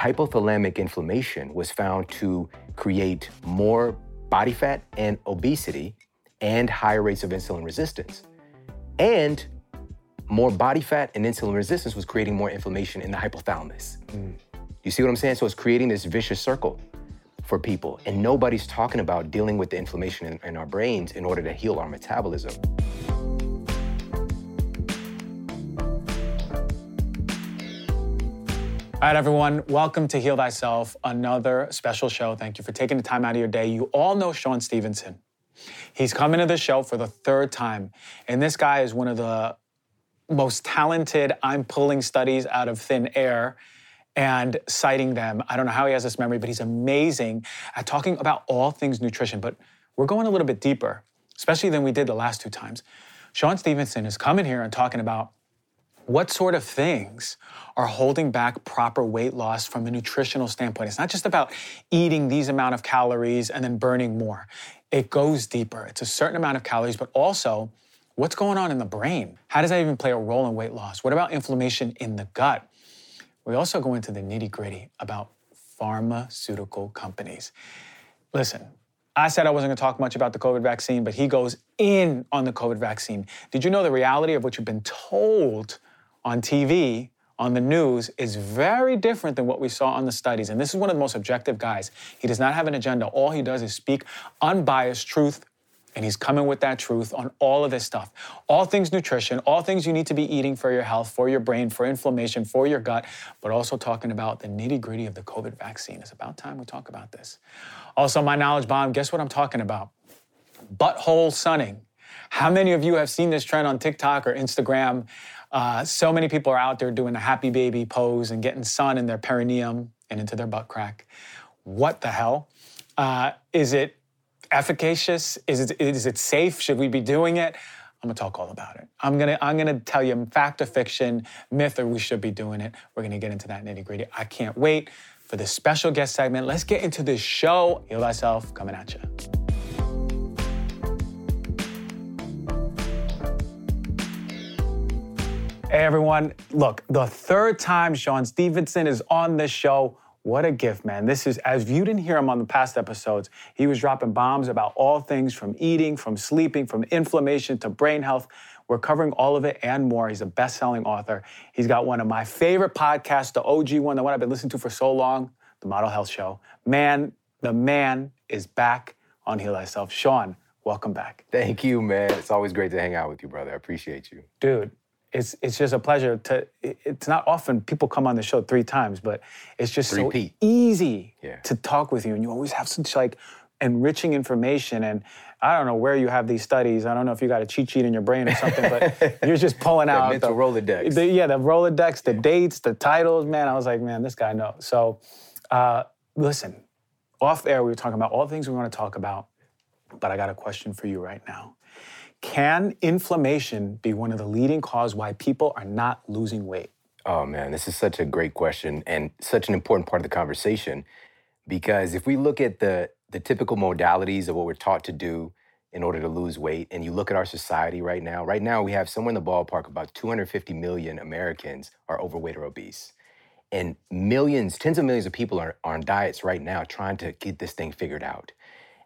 hypothalamic inflammation was found to create more body fat and obesity and higher rates of insulin resistance. And more body fat and insulin resistance was creating more inflammation in the hypothalamus. Mm. You see what I'm saying? So it's creating this vicious circle for people. And nobody's talking about dealing with the inflammation in, in our brains in order to heal our metabolism. All right, everyone, welcome to Heal Thyself, another special show. Thank you for taking the time out of your day. You all know Shawn Stevenson. He's coming to the show for the third time, and this guy is one of the most talented. I'm pulling studies out of thin air and citing them. I don't know how he has this memory, but he's amazing at talking about all things nutrition. But we're going a little bit deeper, especially than we did the last two times. Shawn Stevenson is coming here and talking about what sort of things are holding back proper weight loss from a nutritional standpoint. It's not just about eating these amount of calories and then burning more. It goes deeper. It's a certain amount of calories, but also what's going on in the brain? How does that even play a role in weight loss? What about inflammation in the gut? We also go into the nitty gritty about pharmaceutical companies. Listen, I said I wasn't going to talk much about the COVID vaccine, but he goes in on the COVID vaccine. Did you know the reality of what you've been told on TV, on the news, is very different than what we saw on the studies. And this is one of the most objective guys. He does not have an agenda. All he does is speak unbiased truth and he's coming with that truth on all of this stuff. All things nutrition, all things you need to be eating for your health, for your brain, for inflammation, for your gut, but also talking about the nitty gritty of the COVID vaccine. It's about time we talk about this. Also, my knowledge bomb, guess what I'm talking about? Butthole sunning. How many of you have seen this trend on TikTok or Instagram? Uh, so many people are out there doing a happy baby pose and getting sun in their perineum and into their butt crack. What the hell? Uh, is it efficacious? Is it, is it safe? Should we be doing it? I'm gonna talk all about it. I'm gonna I'm gonna tell you fact or fiction, myth or we should be doing it. We're gonna get into that nitty gritty. I can't wait for this special guest segment. Let's get into this show. Heal thyself coming at you. Hey everyone, look, the third time Shawn Stevenson is on this show. What a gift, man. This is, as you didn't hear him on the past episodes, he was dropping bombs about all things from eating, from sleeping, from inflammation to brain health. We're covering all of it and more. He's a best selling author. He's got one of my favorite podcasts, the OG one, the one I've been listening to for so long, The Model Health Show. Man, the man is back on Heal Thyself. Shawn, welcome back. Thank you, man. It's always great to hang out with you, brother. I appreciate you. Dude, it's it's just a pleasure to. It's not often people come on the show three times, but it's just Repeat. so easy yeah. to talk with you, and you always have such like enriching information. And I don't know where you have these studies. I don't know if you got a cheat sheet in your brain or something, but you're just pulling out the mental the Rolodex. The, yeah, the Rolodex, the yeah. dates, the titles. Man, I was like, man, this guy knows. So, uh, listen, off air we were talking about all the things we want to talk about, but I got a question for you right now. Can inflammation be one of the leading cause why people are not losing weight? Oh man, this is such a great question and such an important part of the conversation because if we look at the the typical modalities of what we're taught to do in order to lose weight and you look at our society right now, right now we have somewhere in the ballpark about 250 million Americans are overweight or obese. And millions, tens of millions of people are, are on diets right now trying to get this thing figured out.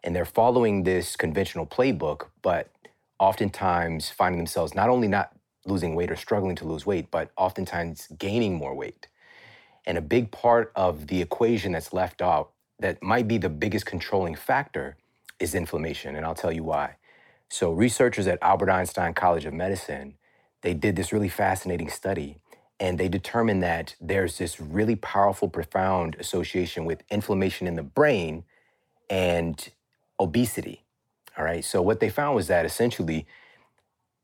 And they're following this conventional playbook, but oftentimes finding themselves not only not losing weight or struggling to lose weight, but oftentimes gaining more weight. And a big part of the equation that's left out that might be the biggest controlling factor is inflammation. And I'll tell you why. So researchers at Albert Einstein College of Medicine, they did this really fascinating study and they determined that there's this really powerful, profound association with inflammation in the brain and obesity. All right. So what they found was that essentially,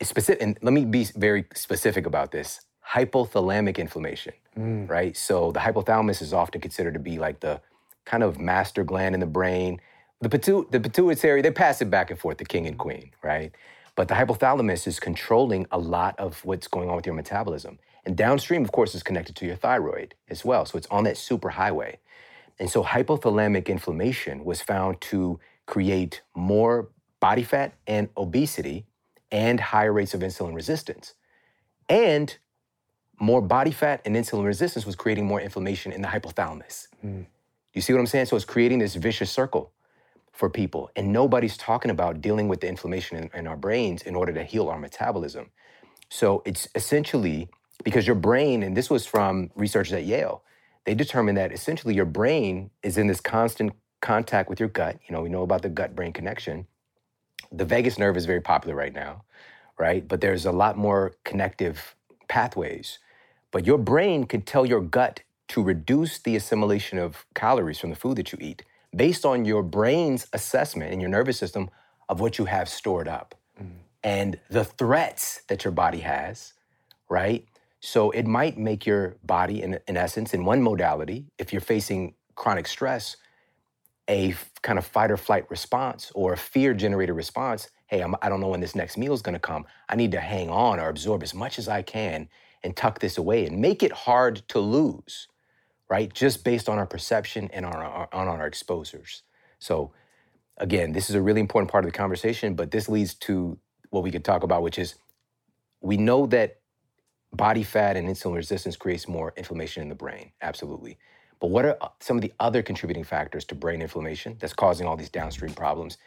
specific, and let me be very specific about this hypothalamic inflammation, mm. right? So the hypothalamus is often considered to be like the kind of master gland in the brain. The, pitu- the pituitary, they pass it back and forth, the king and queen, right? But the hypothalamus is controlling a lot of what's going on with your metabolism. And downstream, of course, is connected to your thyroid as well. So it's on that super highway. And so hypothalamic inflammation was found to create more body fat and obesity and higher rates of insulin resistance. And more body fat and insulin resistance was creating more inflammation in the hypothalamus. Mm. You see what I'm saying? So it's creating this vicious circle for people. And nobody's talking about dealing with the inflammation in, in, our brains in order to heal our metabolism. So it's essentially because your brain, and this was from researchers at Yale, they determined that essentially your brain is in this constant contact with your gut. You know, we know about the gut brain connection. The vagus nerve is very popular right now, right? But there's a lot more connective pathways. But your brain can tell your gut to reduce the assimilation of calories from the food that you eat based on your brain's assessment and your nervous system of what you have stored up mm. and the threats that your body has, right? So it might make your body, in, in essence, in one modality, if you're facing chronic stress, a kind of fight or flight response or a fear generated response. Hey, I'm, I do not know when this next meal is going to come. I need to hang on or absorb as much as I can and tuck this away and make it hard to lose right? Just based on our perception and on our, on our exposures. So, again, this is a really important part of the conversation, but this leads to what we could talk about, which is we know that body fat and insulin resistance creates more inflammation in the brain, absolutely. But what are uh, some of the other contributing factors to brain inflammation that's causing all these downstream problems?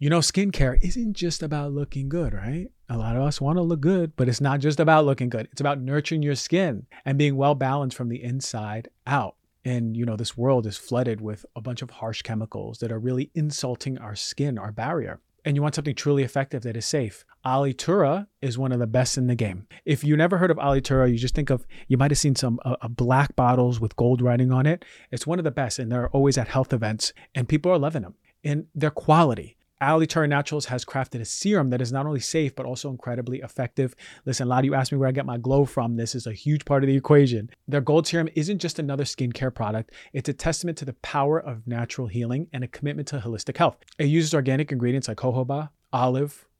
You know, skincare isn't just about looking good, right? A lot of us want to look good, but it's not just about looking good. It's about nurturing your skin and being well balanced from the inside out. And, you know, this world is flooded with a bunch of harsh chemicals that are really insulting our skin, our barrier. And you want something truly effective that is safe. Alitura is one of the best in the game. If you never heard of Alitura, you just think of, you might have seen some uh, uh black bottles with gold writing on it. It's one of the best, and they're always at health events, and people are loving them. And their quality. Alitura Naturals has crafted a serum that is not only safe, but also incredibly effective. Listen, a lot of you ask me where I get my glow from. This is a huge part of the equation. Their gold serum isn't just another skincare product, it's a testament to the power of natural healing and a commitment to holistic health. It uses organic ingredients like jojoba, olive,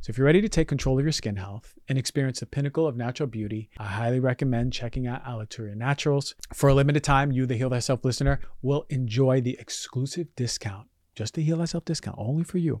So, if you're ready to take control of your skin health and experience the pinnacle of natural beauty, I highly recommend checking out Alitura Naturals. For a limited time, you, the Heal Thyself listener, will enjoy the exclusive discount, just the Heal Thyself discount, only for you.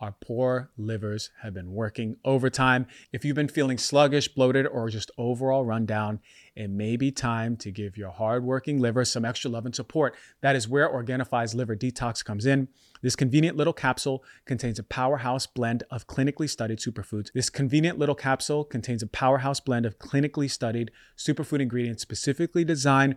our poor livers have been working overtime. If you've been feeling sluggish, bloated, or just overall run down, it may be time to give your hardworking liver some extra love and support. That is where Organifi's Liver Detox comes in. This convenient little capsule contains a powerhouse blend of clinically studied superfoods. This convenient little capsule contains a powerhouse blend of clinically studied superfood ingredients specifically designed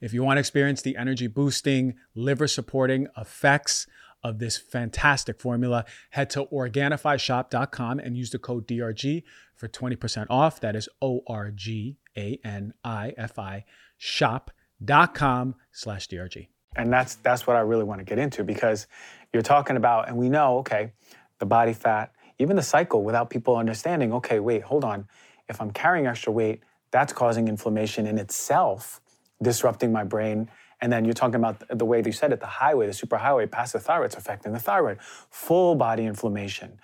If you want to experience the energy boosting, liver supporting effects of this fantastic formula, head to OrganifiShop.com and use the code DRG for 20% off. That is O R G A N I F I shop.com slash DRG. And that's that's what I really want to get into because you're talking about, and we know, okay, the body fat, even the cycle without people understanding, okay, wait, hold on. If I'm carrying extra weight, that's causing inflammation in itself disrupting my brain And then you're talking about the way you said it, the highway, the superhighway past the thyroid, it's affecting the thyroid, full body inflammation.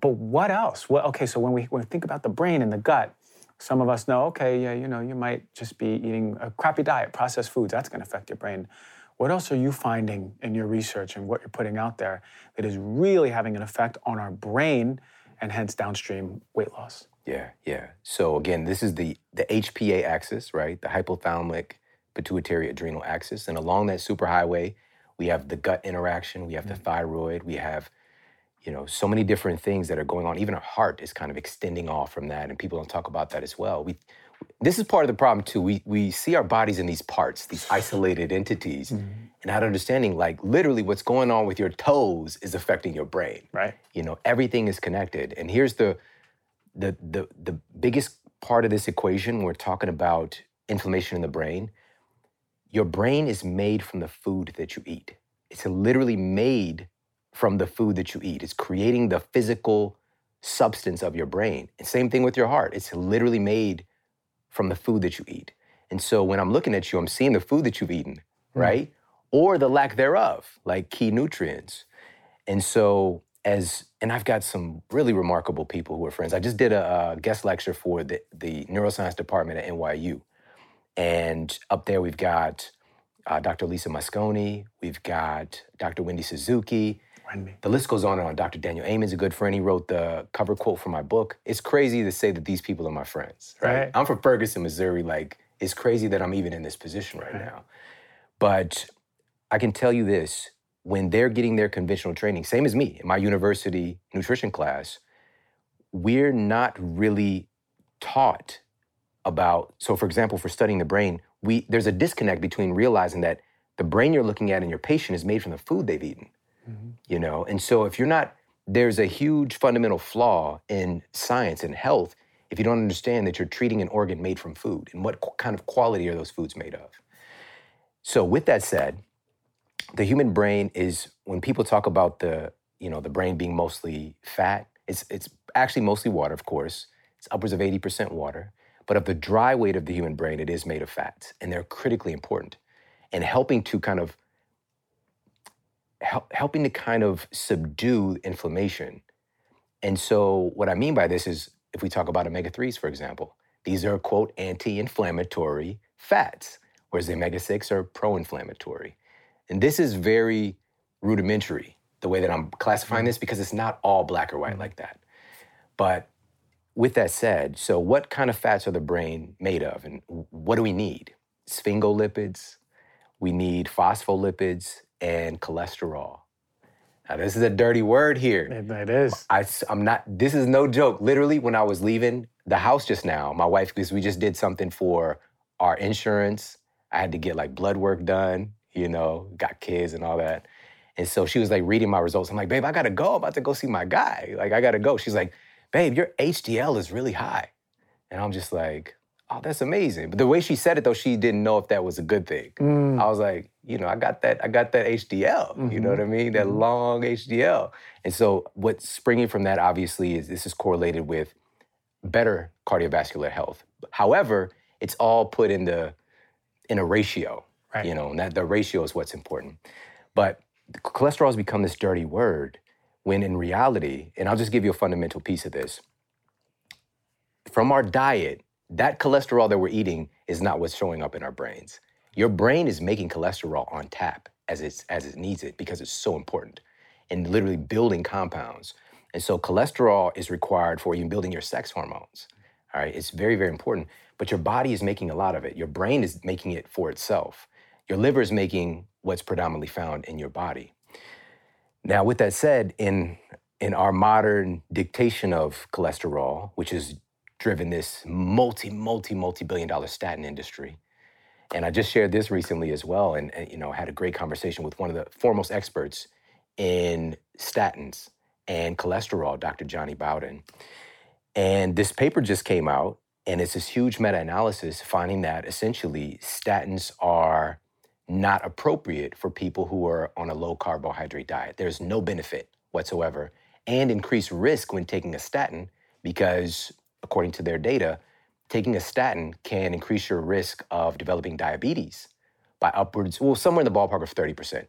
But what else? Well, okay, so when we, when we think about the brain and the gut, some of us know, okay, yeah, you know, you might just be eating a crappy diet, processed foods, that's gonna affect your brain. What else are you finding in your research and what you're putting out there that is really having an effect on our brain and hence downstream weight loss? Yeah, yeah. So again, this is the the HPA axis, right? The hypothalamic pituitary adrenal axis, and along that superhighway, we have the gut interaction, we have mm-hmm. the thyroid, we have you know so many different things that are going on. Even our heart is kind of extending off from that, and people don't talk about that as well. We this is part of the problem too. We we see our bodies in these parts, these isolated entities, mm-hmm. and not understanding like literally what's going on with your toes is affecting your brain. Right. You know, everything is connected. And here's the the the the biggest part of this equation we're talking about inflammation in the brain. Your brain is made from the food that you eat. It's literally made from the food that you eat. It's creating the physical substance of your brain. And same thing with your heart. It's literally made from the food that you eat. And so when I'm looking at you, I'm seeing the food that you've eaten, mm-hmm. right? Or the lack thereof, like key nutrients. And so as and I've got some really remarkable people who are friends. I just did a, a guest lecture for the, the neuroscience department at NYU. And up there we've got uh, Dr. Lisa Mosconi, we've got Dr. Wendy Suzuki, Wendy. the list goes on and on. Dr. Daniel Amen's a good friend. He wrote the cover quote for my book. It's crazy to say that these people are my friends, right? right. I'm from Ferguson, Missouri. Like, it's crazy that I'm even in this position right, right now. But I can tell you this when they're getting their conventional training, same as me in my university nutrition class, we're not really taught about. So, for example, for studying the brain, we there's a disconnect between realizing that the brain you're looking at in your patient is made from the food they've eaten mm-hmm. you know and so if you're not there's a huge fundamental flaw in science and health if you don't understand that you're treating an organ made from food and what kind of quality are those foods made of so with that said the human brain is when people talk about the you know the brain being mostly fat it's it's actually mostly water of course it's upwards of 80% water but of the dry weight of the human brain it is made of fats and they're critically important and helping to kind of help, helping to kind of subdue inflammation. And so, what I mean by this is if we talk about omega 3s, for example, these are, quote, anti inflammatory fats, whereas the omega 6 are pro inflammatory. And this is very rudimentary, the way that I'm classifying this, because it's not all black or white mm-hmm. like that. But with that said, so what kind of fats are the brain made of, and what do we need? Sphingolipids, we need phospholipids, and cholesterol. Now, this is a dirty word here. It is. I, I'm not, this is no joke. Literally, when I was leaving the house just now, my wife, because we just did something for our insurance, I had to get like blood work done, you know, got kids and all that. And so she was like reading my results. I'm like, babe, I gotta go. I'm about to go see my guy. Like, I gotta go. She's like, babe, your HDL is really high. And I'm just like, oh, that's amazing. But the way she said it though, she didn't know if that was a good thing. Mm. I was like, you know, I got that, I got that HDL. Mm-hmm. You know what I mean? That mm-hmm. long HDL. And so what's springing from that obviously is this is correlated with better cardiovascular health. However, it's all put in the in a ratio. Right. You know, and that the ratio is what's important. But cholesterol has become this dirty word when in reality, and I'll just give you a fundamental piece of this. From our diet, that cholesterol that we're eating is not what's showing up in our brains. Your brain is making cholesterol on tap as it's as it needs it because it's so important and literally building compounds. And so cholesterol is required for even building your sex hormones. All right, it's very very important. But your body is making a lot of it. Your brain is making it for itself. Your liver is making what's predominantly found in your body. Now, with that said, in in our modern dictation of cholesterol, which has driven this multi, multi, multi billion dollar statin industry. And I just shared this recently as well, and, you know had a great conversation with one of the foremost experts in statins and cholesterol, Dr. Jonny Bowden. And this paper just came out, and it's this huge meta-analysis finding that essentially statins are not appropriate for people who are on a low carbohydrate diet. There's no benefit whatsoever, and increased risk when taking a statin because according to their data, taking a statin can increase your risk of developing diabetes by upwards, well, somewhere in the ballpark of 30%.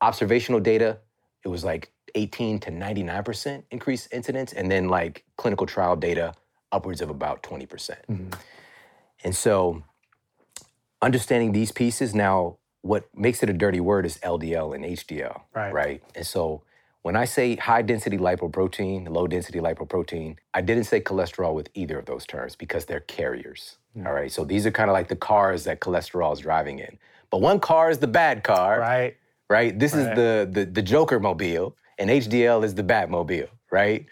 Observational data, it was like 18 to 99% increased incidence, and then like clinical trial data, upwards of about 20%. percent mm-hmm. And so, understanding these pieces now, what makes it a dirty word is LDL and HDL, Right. right? And so, when I say high density lipoprotein, low density lipoprotein, I didn't say cholesterol with either of those terms because they're carriers. Hmm. All right. So these are kind of like the cars that cholesterol is driving in. But one car is the bad car, Right. right? This is the, the the Joker mobile, and HDL is the Batmobile, right?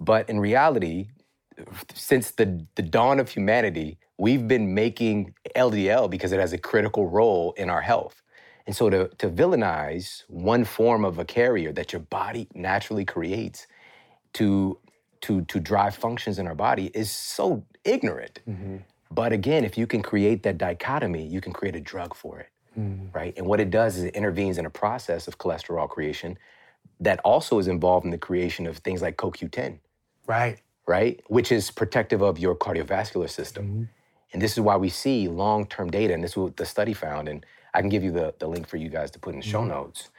But in reality, since the the dawn of humanity, we've been making LDL because it has a critical role in our health. And so to, to villainize one form of a carrier that your body naturally creates to to to drive functions in our body is so ignorant. Mm-hmm. But again, if you can create that dichotomy, you can create a drug for it, mm-hmm. right? And what it does is it intervenes in a process of cholesterol creation that also is involved in the creation of things like CoQ10, Right. right? Which is protective of your cardiovascular system. Mm-hmm. And this is why we see long-term data, and this is what the study found, and I can give you the, the link for you guys to put in the show mm-hmm. notes.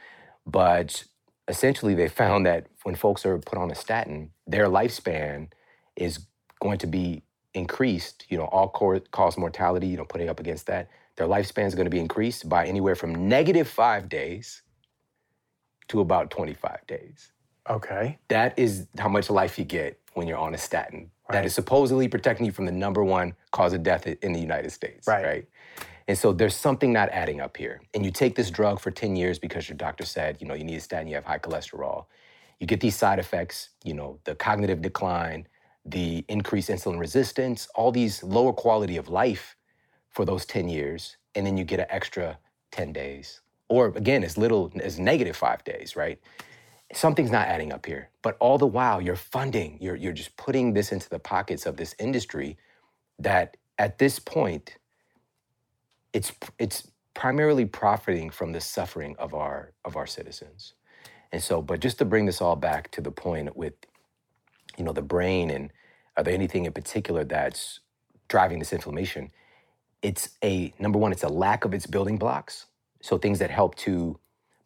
But essentially, they found that when folks are put on a statin, their lifespan is going to be increased, you know, all cause mortality, you know, putting up against that, their lifespan is going to be increased by anywhere from negative five days to about 25 days. Okay. That is how much life you get when you're on a statin. That Right. is supposedly protecting you from the number one cause of death in the United States. Right. Right. And so there's something not adding up here. And you take this drug for 10 years because your doctor said, you know, you need a statin, you have high cholesterol. You get these side effects, you know, the cognitive decline, the increased insulin resistance, all these lower quality of life for those 10 years. And then you get an extra 10 days. Or again, as little as negative five days, right? Something's not adding up here. But all the while, you're funding, you're, you're just putting this into the pockets of this industry that at this point, it's, it's primarily profiting from the suffering of our, of our citizens. And so, but just to bring this all back to the point with, you know, the brain and are there anything in particular that's driving this inflammation? It's a, number one, it's a lack of its building blocks. So things that help to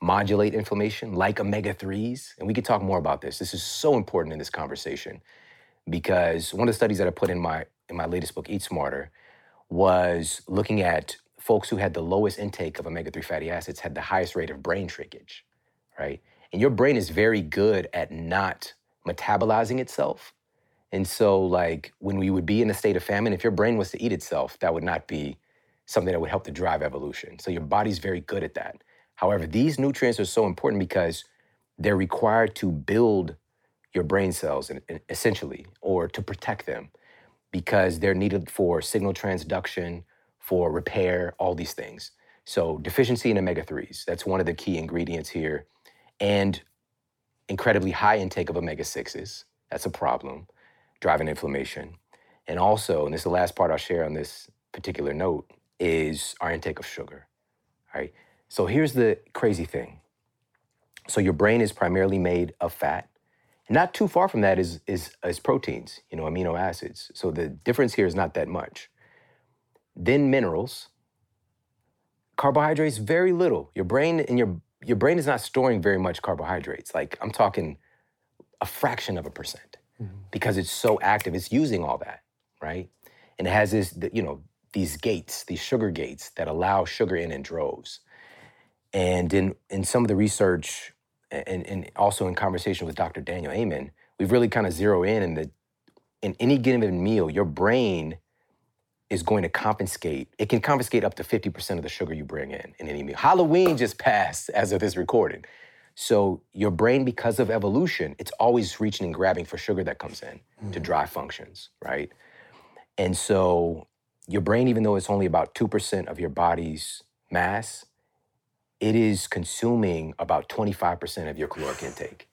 modulate inflammation, like omega 3s. And we could talk more about this. This is so important in this conversation because one of the studies that I put in my in my latest book, Eat Smarter, was looking at folks who had the lowest intake of omega 3 fatty acids had the highest rate of brain shrinkage, right? And your brain is very good at not metabolizing itself. And so, like, when we would be in a state of famine, if your brain was to eat itself, that would not be something that would help to drive evolution. So, your body's very good at that. However, these nutrients are so important because they're required to build your brain cells, essentially, or to protect them, because they're needed for signal transduction, for repair, all these things. So, deficiency in omega 3s, that's one of the key ingredients here. And incredibly high intake of omega 6s, that's a problem, driving inflammation. And also, and this is the last part I'll share on this particular note, is our intake of sugar. Right? So here's the crazy thing. So your brain is primarily made of fat. Not too far from that is, is, is proteins, you know, amino acids. So the difference here is not that much. Then minerals, carbohydrates, very little. Your brain and your your brain is not storing very much carbohydrates. Like I'm talking a fraction of a percent mm-hmm. because it's so active. It's using all that, right? And it has this, you know, these gates, these sugar gates that allow sugar in in droves. And in in some of the research, and, and also in conversation with Dr. Daniel Amen, we've really kind of zero in in the in any given meal, your brain is going to confiscate. It can confiscate up to 50% of the sugar you bring in in any meal. Halloween just passed as of this recording. So your brain, because of evolution, it's always reaching and grabbing for sugar that comes in to mm. drive functions, right? And so your brain, even though it's only about 2% of your body's mass, it is consuming about 25% of your caloric intake.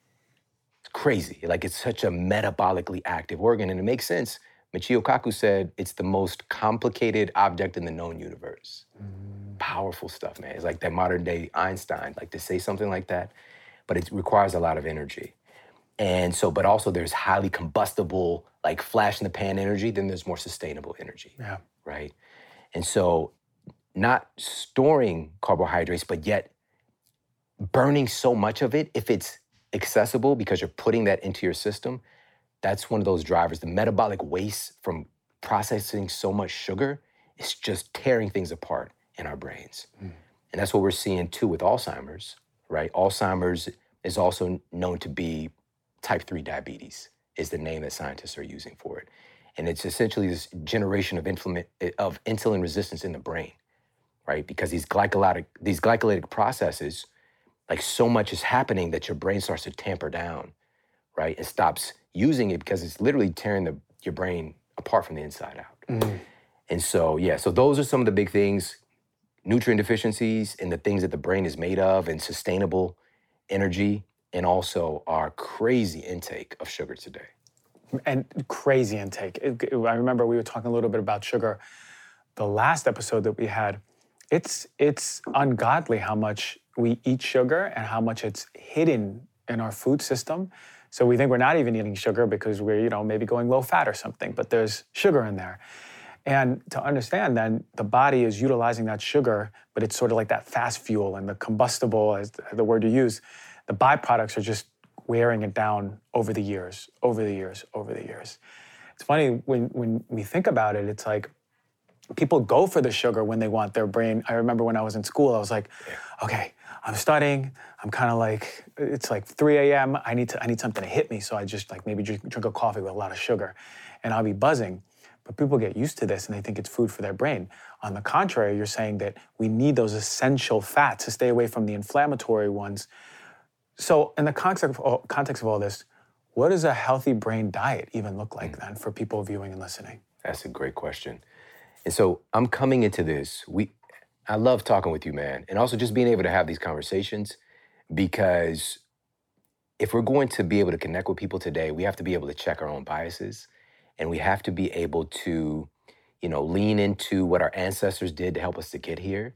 It's crazy. Like it's such a metabolically active organ. And it makes sense. Michio Kaku said it's the most complicated object in the known universe. Mm. Powerful stuff, man. It's like that modern day Einstein, like to say something like that, but it requires a lot of energy. And so, but also there's highly combustible, like flash in the pan energy, then there's more sustainable energy Yeah. right? And so not storing carbohydrates, but yet burning so much of it, if it's accessible because you're putting that into your system, that's one of those drivers. The metabolic waste from processing so much sugar is just tearing things apart in our brains. Mm. And that's what we're seeing too with Alzheimer's, right? Alzheimer's is also known to be type 3 diabetes, is the name that scientists are using for it. And it's essentially this generation of, inflama- of insulin resistance in the brain, right? Because these glycolytic, these glycolytic processes, like so much is happening that your brain starts to tamper down, right? It stops using it because it's literally tearing the, your brain apart from the inside out. Mm. And so, yeah, so those are some of the big things nutrient deficiencies and the things that the brain is made of, and sustainable energy, and also our crazy intake of sugar today. And crazy intake. I remember we were talking a little bit about sugar the last episode that we had. It's it's ungodly how much we eat sugar and how much it's hidden in our food system. So we think we're not even eating sugar because we're, you know, maybe going low fat or something, but there's sugar in there. And to understand then the body is utilizing that sugar, but it's sort of like that fast fuel and the combustible, as the word you use, the byproducts are just wearing it down over the years, over the years, over the years. It's funny when when we think about it, it's like people go for the sugar when they want their brain. I remember when I was in school, I was like, okay, I'm studying. I'm kind of like, it's like 3 a.m. I need to I need something to hit me. So I just like maybe drink, drink a coffee with a lot of sugar and I'll be buzzing. But people get used to this and they think it's food for their brain. On the contrary, you're saying that we need those essential fats to stay away from the inflammatory ones. So, in the context of all, context of all this, what does a healthy brain diet even look like mm. then for people viewing and listening? That's a great question. And so I'm coming into this. We, I love talking with you, man, and also just being able to have these conversations because if we're going to be able to connect with people today, we have to be able to check our own biases and we have to be able to you know lean into what our ancestors did to help us to get here.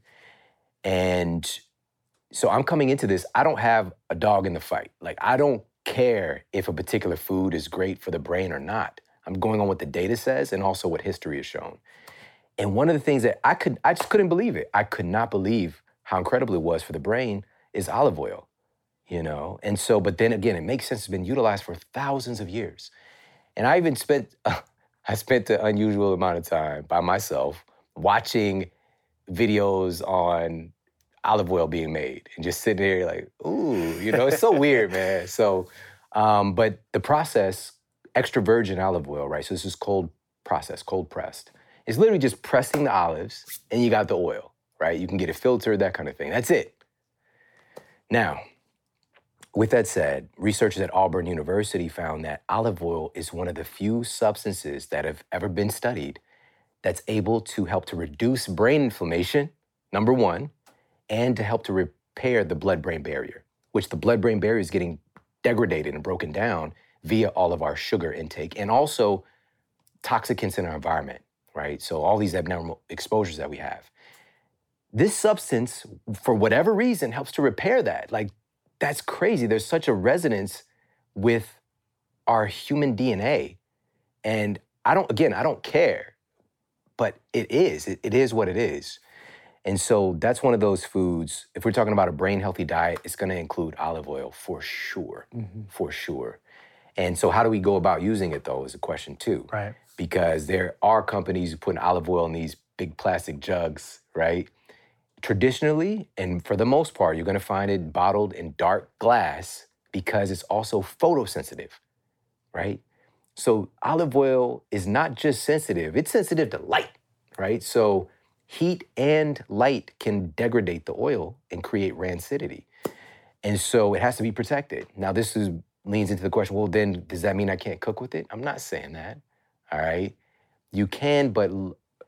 And so i'm coming into this i don't have a dog in the fight. Like i don't care if a particular food is great for the brain or not. I'm going on what the data says and also what history has shown and one of the things that i could i just couldn't believe it i could not believe how incredible it was for the brain is olive oil you know and so but then again it makes sense it's been utilized for thousands of years and I even spent I spent an unusual amount of time by myself watching videos on olive oil being made and just sitting there like, ooh, you know, it's so weird, man. So, um, but the process, extra virgin olive oil, right? So this is cold process, cold pressed. It's literally just pressing the olives and you got the oil, right? You can get it filtered, that kind of thing. That's it. Now, with that said, researchers at Auburn University found that olive oil is one of the few substances that have ever been studied that's able to help to reduce brain inflammation, number one, and to help to repair the blood brain barrier, which the blood brain barrier is getting degraded and broken down via all of our sugar intake and also toxicants in our environment, right? So, all these abnormal exposures that we have. This substance, for whatever reason, helps to repair that. Like that's crazy. There's such a resonance with our human DNA. And I don't, again, I don't care, but it is. It, it is what it is. And so that's one of those foods. If we're talking about a brain healthy diet, it's going to include olive oil for sure, mm-hmm. for sure. And so, how do we go about using it though? Is a question too, right? Because there are companies putting olive oil in these big plastic jugs, right? Traditionally, and for the most part, you're gonna find it bottled in dark glass because it's also photosensitive, right? So olive oil is not just sensitive, it's sensitive to light, right? So heat and light can degrade the oil and create rancidity. And so it has to be protected. Now, this is leans into the question well, then does that mean I can't cook with it? I'm not saying that. All right. You can, but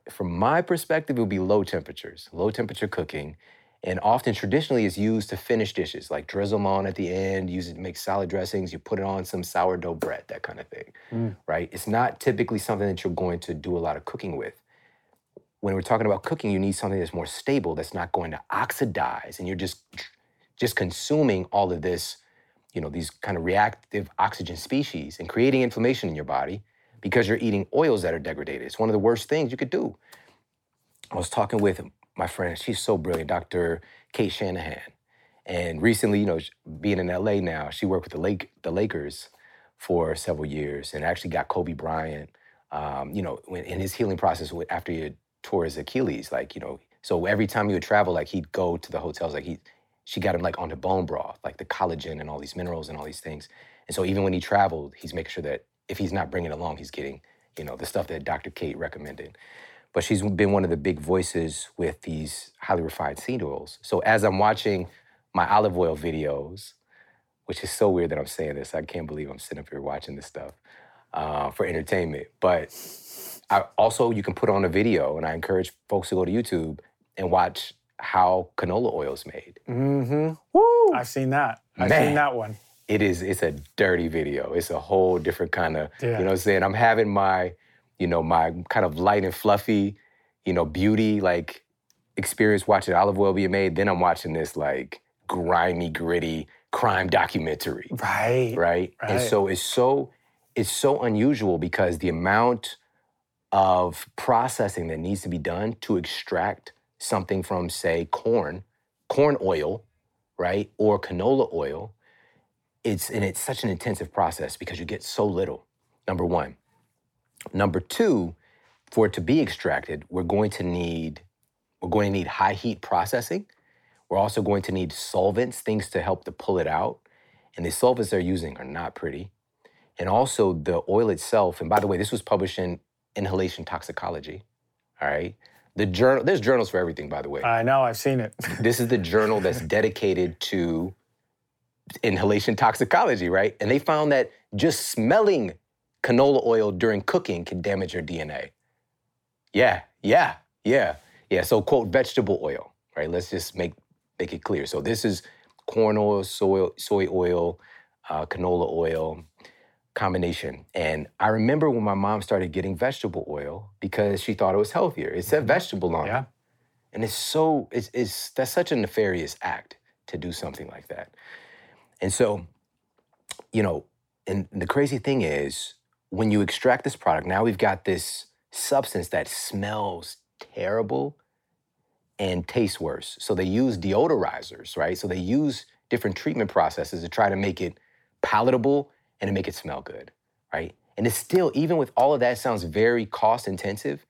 from my perspective, it would be low temperatures, low temperature cooking. And often traditionally is used to finish dishes, like drizzle them on at the end, use it to make salad dressings, you put it on some sourdough bread, that kind of thing, mm. right? It's not typically something that you're going to do a lot of cooking with. When we're talking about cooking, you need something that's more stable, that's not going to oxidize, and you're just just consuming all of this, you know, these kind of reactive oxygen species and creating inflammation in your body because you're eating oils that are degraded. It's one of the worst things you could do. I was talking with my friend, she's so brilliant, Dr. Cate Shanahan. And recently, you know, being in LA now, she worked with the Lake the Lakers for several years and actually got Kobe Bryant, um, you know, in his healing process after he tore his Achilles, like, you know, so every time he would travel, like he'd go to the hotels, like he, she got him like onto bone broth, like the collagen and all these minerals and all these things. And so even when he traveled, he's making sure that if he's not bringing along, he's getting, you know, the stuff that Dr. Cate recommended. But she's been one of the big voices with these highly refined seed oils. So as I'm watching my olive oil videos, which is so weird that I'm saying this, I can't believe I'm sitting up here watching this stuff uh, for entertainment. But I also you can put on a video, and I encourage folks to go to YouTube and watch how canola oil is made. Mm-hmm. Woo! I've seen that. I've seen that one. It is it's a dirty video. It's a whole different kind of Yeah. you know what I'm saying. I'm having my you know my kind of light and fluffy you know beauty like experience watching olive oil being made. Then I'm watching this like grimy gritty crime documentary, Right. right? right. And so it's so it's so unusual because the amount of processing that needs to be done to extract something from say corn, corn oil, right, or canola oil it's and it's such an intensive process because you get so little number one. Number two for it to be extracted we're going to need we're going to need high heat processing. We're also going to need solvents things to help to pull it out. And the solvents they're using are not pretty. And also the oil itself and by the way this was published in inhalation toxicology all right? The journal there's journals for everything by the way. I know. I've seen it. this is the journal that's dedicated to inhalation toxicology, right? And they found that just smelling canola oil during cooking can damage your DNA. Yeah, yeah, yeah, yeah. So quote vegetable oil, right? Let's just make make it clear. So this is corn oil, soy soy oil, uh, canola oil combination. And I remember when my mom started getting vegetable oil because she thought it was healthier. It said vegetable on it. Yeah. And it's so it's, it's that's such a nefarious act to do something like that. And so, you know, and the crazy thing is when you extract this product, now we've got this substance that smells terrible and tastes worse. So they use deodorizers, right? So they use different treatment processes to try to make it palatable and to make it smell good, right? And it's still, even with all of that, sounds very cost intensive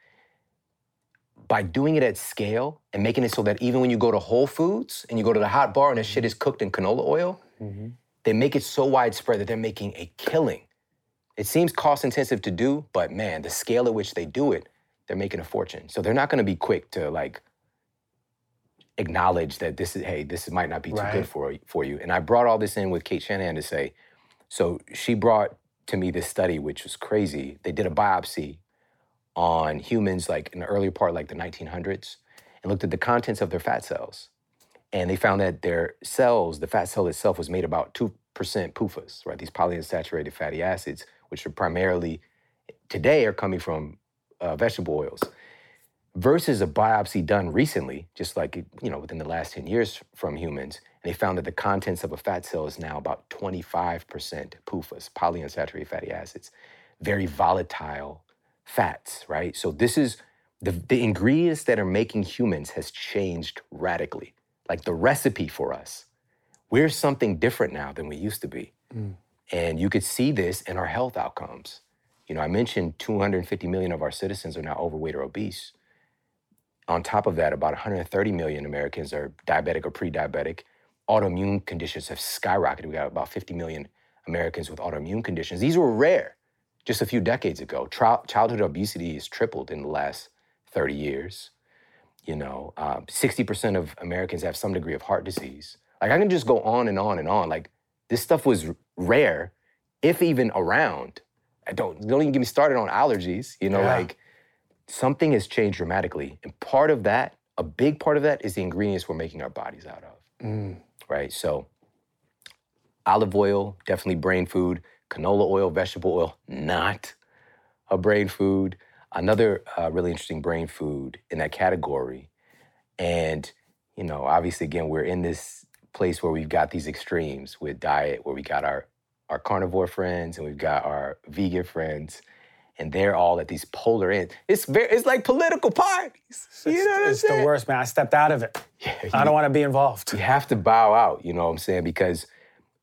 by doing it at scale and making it so that even when you go to Whole Foods and you go to the hot bar and that shit is cooked in canola oil, Mm-hmm. they make it so widespread that they're making a killing. It seems cost intensive to do, but man, the scale at which they do it, they're making a fortune. So they're not going to be quick to like acknowledge that this is hey, this might not be too Right. good for for you. And I brought all this in with Cate Shanahan to say, so she brought to me this study which was crazy. They did a biopsy on humans like in the earlier part like the 1900s and looked at the contents of their fat cells and they found that their cells the fat cell itself was made about 2% PUFAs right these polyunsaturated fatty acids which are primarily today are coming from uh, vegetable oils versus a biopsy done recently just like you know within the last 10 years from humans and they found that the contents of a fat cell is now about 25% PUFAs polyunsaturated fatty acids very volatile fats, right? So this is the, the ingredients that are making humans has changed radically. Like the recipe for us. We're something different now than we used to be. Mm. And you could see this in our health outcomes. You know, I mentioned 250 million of our citizens are now overweight or obese. On top of that, about 130 million Americans are diabetic or pre-diabetic. Autoimmune conditions have skyrocketed. We got about 50 million Americans with autoimmune conditions. These were rare just a few decades ago. Childhood obesity has tripled in the last 30 years. You know, um, 60% of Americans have some degree of heart disease. Like I can just go on and on and on. Like this stuff was rare, if even around. I don't don't even get me started on allergies. You know, Yeah. like something has changed dramatically, and part of that, a big part of that, is the ingredients we're making our bodies out of Mm. right? So olive oil, definitely brain food. Canola oil, vegetable oil, not a brain food. Another uh, really interesting brain food in that category. And, you know, obviously, again, we're in this place where we've got these extremes with diet, where we got our, our carnivore friends and we've got our vegan friends. and they're all at these polar ends. It's very, it's like political parties. You It's, know what I'm the worst, man. I stepped out of it. Yeah, I don't want to be involved. You have to bow out. You know what I'm saying? Because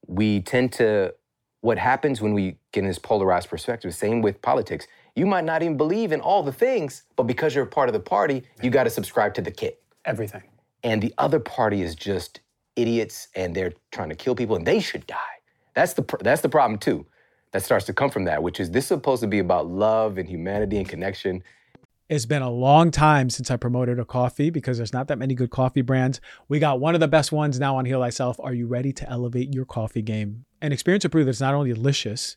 we tend to. What happens when we get in this polarized perspective? Same with politics. You might not even believe in all the things, but because you're a part of the party, you got to subscribe to the kit. Everything. and the other party is just idiots and they're trying to kill people and they should die. That's the pr- that's the problem too. That starts to come from that, which is this is supposed to be about love and humanity and connection. It's been a long time since I promoted a coffee because there's not that many good coffee brands. We got one of the best ones now on Heal Thyself. Are you ready to elevate your coffee game? And experience will prove that it's not only delicious,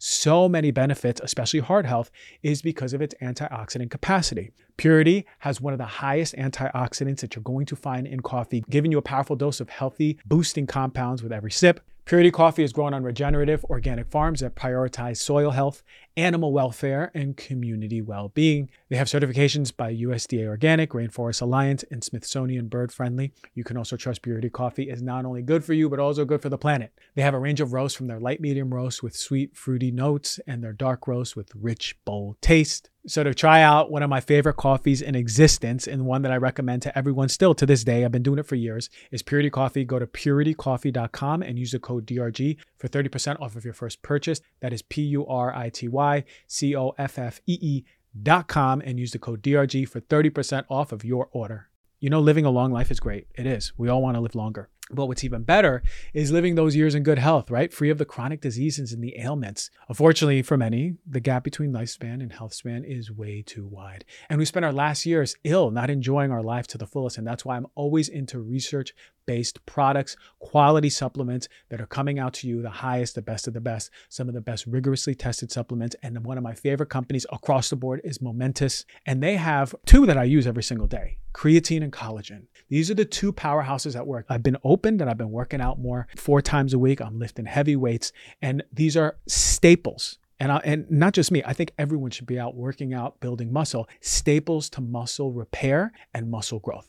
so many benefits, especially heart health, is because of its antioxidant capacity. Purity has one of the highest antioxidants that you're going to find in coffee, giving you a powerful dose of healthy, boosting compounds with every sip. Purity Coffee is grown on regenerative organic farms that prioritize soil health, animal welfare, and community well being. They have certifications by USDA Organic, Rainforest Alliance, and Smithsonian Bird Friendly. You can also trust Purity Coffee is not only good for you, but also good for the planet. They have a range of roasts from their light medium roast with sweet, fruity notes and their dark roast with rich, bold taste. So, to try out one of my favorite coffees in existence and one that I recommend to everyone still to this day, I've been doing it for years, is Purity Coffee. Go to puritycoffee.com and use the code DRG for 30% off of your first purchase. That is P U R I T Y C O F F E E dot com and use the code DRG for 30% off of your order. You know, living a long life is great. It is. We all want to live longer. But what's even better is living those years in good health, right? Free of the chronic diseases and the ailments. Unfortunately, for many, the gap between lifespan and health span is way too wide. And we spend our last years ill, not enjoying our life to the fullest. And that's why I'm always into research based products, quality supplements that are coming out to you the highest, the best of the best, some of the best rigorously tested supplements. And one of my favorite companies across the board is Momentous. And they have two that I use every single day creatine and collagen. These are the two powerhouses at work. I've been opened and I've been working out more four times a week. I'm lifting heavy weights, and these are staples. And, I, and not just me, I think everyone should be out working out, building muscle, staples to muscle repair and muscle growth.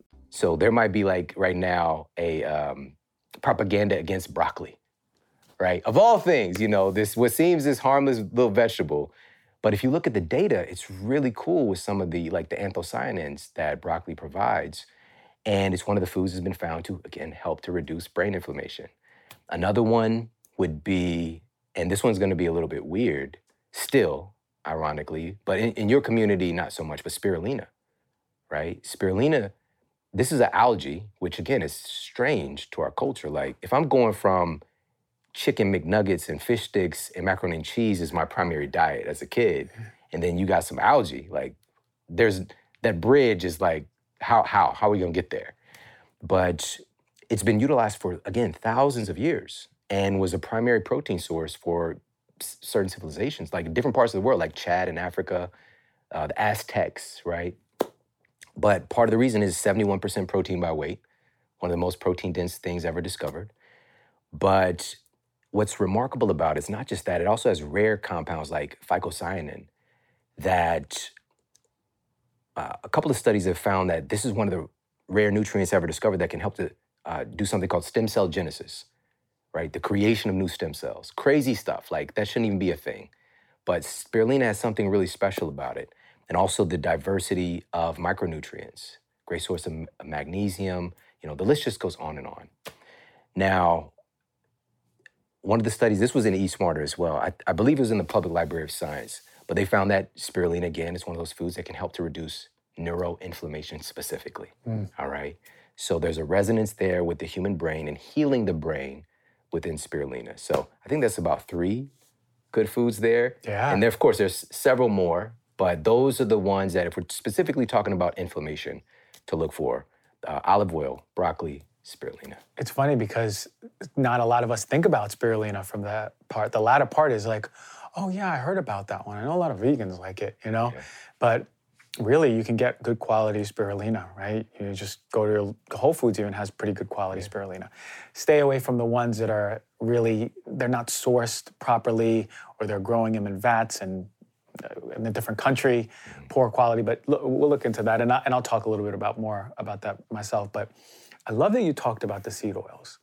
So there might be like right now a um, propaganda against broccoli, right? Of all things, you know, this what seems this harmless little vegetable, but if you look at the data, it's really cool with some of the like the anthocyanins that broccoli provides, and it's one of the foods that's been found to again help to reduce brain inflammation. Another one would be, and this one's to be a little bit weird, still, ironically, but in, in your community not so much, but spirulina, right? Spirulina this is an algae, which again is strange to our culture. Like, if I'm going from chicken McNuggets and fish sticks and macaroni and cheese as my primary diet as a kid, and then you got some algae, like, there's that bridge is like how how how are we gonna get there? But it's been utilized for again thousands of years and was a primary protein source for certain civilizations, like different parts of the world, like Chad and Africa, uh, the Aztecs, right? But part of the reason is 71% protein by weight, one of the most protein dense things ever discovered. But what's remarkable about it is not just that, it also has rare compounds like phycocyanin that uh, a couple of studies have found that this is one of the rare nutrients ever discovered that can help to uh, do something called stem cell genesis, right? The creation of new stem cells. Crazy stuff. Like that shouldn't even be a thing. But spirulina has something really special about it. And also the diversity of micronutrients, great source of magnesium. You know, the list just goes on and on. Now, one of the studies, this was in Eat Smarter as well. I, I believe it was in the Public Library of Science, but they found that spirulina, again, is one of those foods that can help to reduce neuroinflammation specifically. Hmm. All right. So there's a resonance there with the human brain and healing the brain within spirulina. So I think that's about three good foods there. Yeah. And there, of course, there's several more, but those are the ones that, if we're specifically talking about inflammation, to look for uh, olive oil, broccoli, spirulina. It's funny because not a lot of us think about spirulina from that part. The latter part is like, oh yeah, I heard about that one. I know a lot of vegans like it, you know, but really you can get good quality spirulina, right? You just go to your, Whole Foods even has pretty good quality spirulina. Stay away from the ones that are really they're not sourced properly or they're growing them in vats and in a different country, poor quality. But look, we'll look into that, and, I, and I'll talk a little bit about more about that myself. But I love that you talked about the seed oils.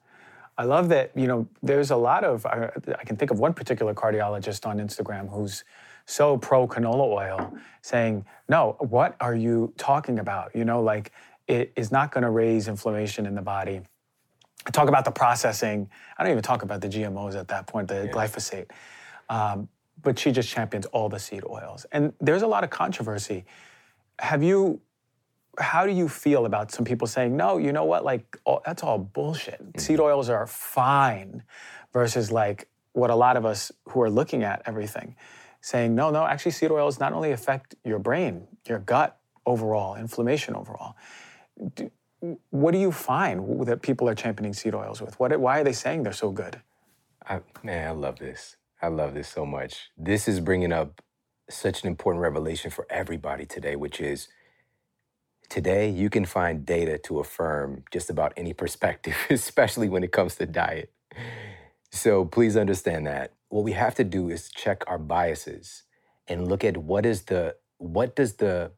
I love that you know there's a lot of I, I can think of one particular cardiologist on Instagram who's so pro canola oil, saying, "No, what are you talking about? You know, like it is not going to raise inflammation in the body." I talk about the processing. I don't even talk about the GMOs at that point, the glyphosate. Um, but she just champions all the seed oils, and there's a lot of controversy. Have you? How do you feel about some people saying, no, you know what, like, all, that's all bullshit. Mm-hmm. Seed oils are fine, versus like what a lot of us who are looking at everything saying, no, no, actually, seed oils not only affect your brain, your gut overall, inflammation overall. Do, what do you find that people are championing seed oils with? What, why are they saying they're so good? I, man, I love this. I love this so much. This is bringing up such an important revelation for everybody today, which is today you can find data to affirm just about any perspective, especially when it comes to diet. So please understand that what we have to do is check our biases and look at what is the what does the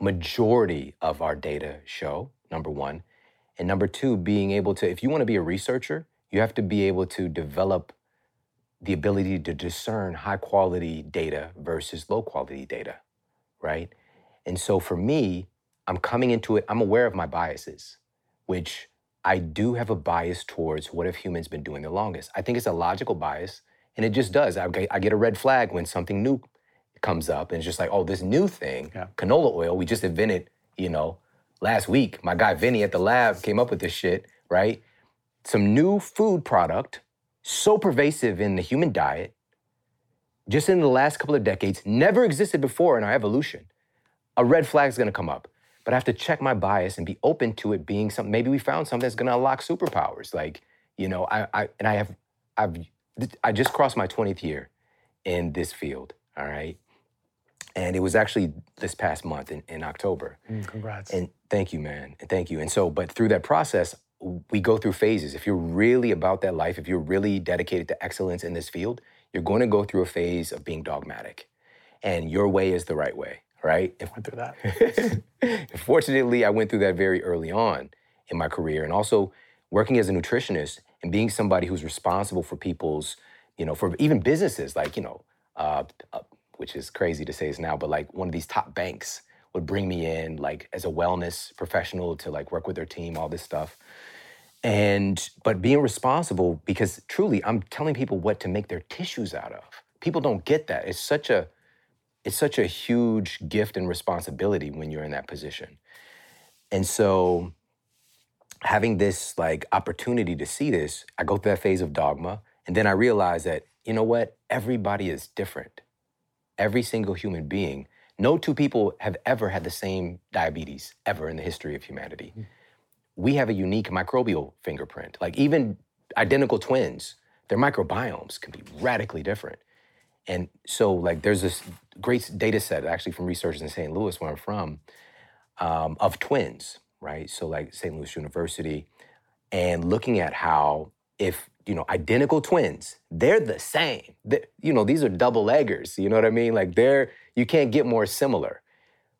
majority of our data show number 1 and number 2 being able to if you want to be a researcher you have to be able to develop the ability to discern high quality data versus low quality data right and so for me i'm coming into it i'm aware of my biases which I do have a bias towards what have humans been doing the longest. I think it's a logical bias, and it just does. I, get- I get a red flag when something new comes up, and it's just like, oh, this new thing, Yeah. canola oil, we just invented, you know, last week. My guy Vinny at the lab came up with this shit, right? Some new food product, so pervasive in the human diet, just in the last couple of decades, never existed before in our evolution. A red flag is gonna come up but I have to check my bias and be open to it being something. Maybe we found something that's going to unlock superpowers. Like you know, I, I and I have I've I just crossed my 20th year in this field. All right, and it was actually this past month in, in October. Mm, congrats. And thank you, man. And thank you. And so, but through that process, we go through phases. If you're really about that life, if you're really dedicated to excellence in this field, you're going to go through a phase of being dogmatic. And your way is the right way, right? If Went through that. Fortunately, I went through that very early on in my career, and also working as a nutritionist and being somebody who's responsible for people's, you know, for even businesses like, you know, uh, uh, which is crazy to say this now, but like one of these top banks would bring me in like as a wellness professional to like work with their team, all this stuff. And but being responsible because truly I'm telling people what to make their tissues out of. People don't get that. It's such a it's such a huge gift and responsibility when you're in that position. And so having this like opportunity to see this, I go through that phase of dogma and then I realize that you know what? Everybody is different. Every single human being, No two people have ever had the same diabetes ever in the history of humanity. Hmm. We have a unique microbial fingerprint. Like even identical twins, their microbiomes can be radically different. And so, like, there's this great data set actually from researchers in St. Louis, where I'm from, um, of twins, right? So, like, St. Louis University, and looking at how if you know identical twins, they're the same. they you know, these are double eggers. You know what I mean? Like, they're you can't get more similar.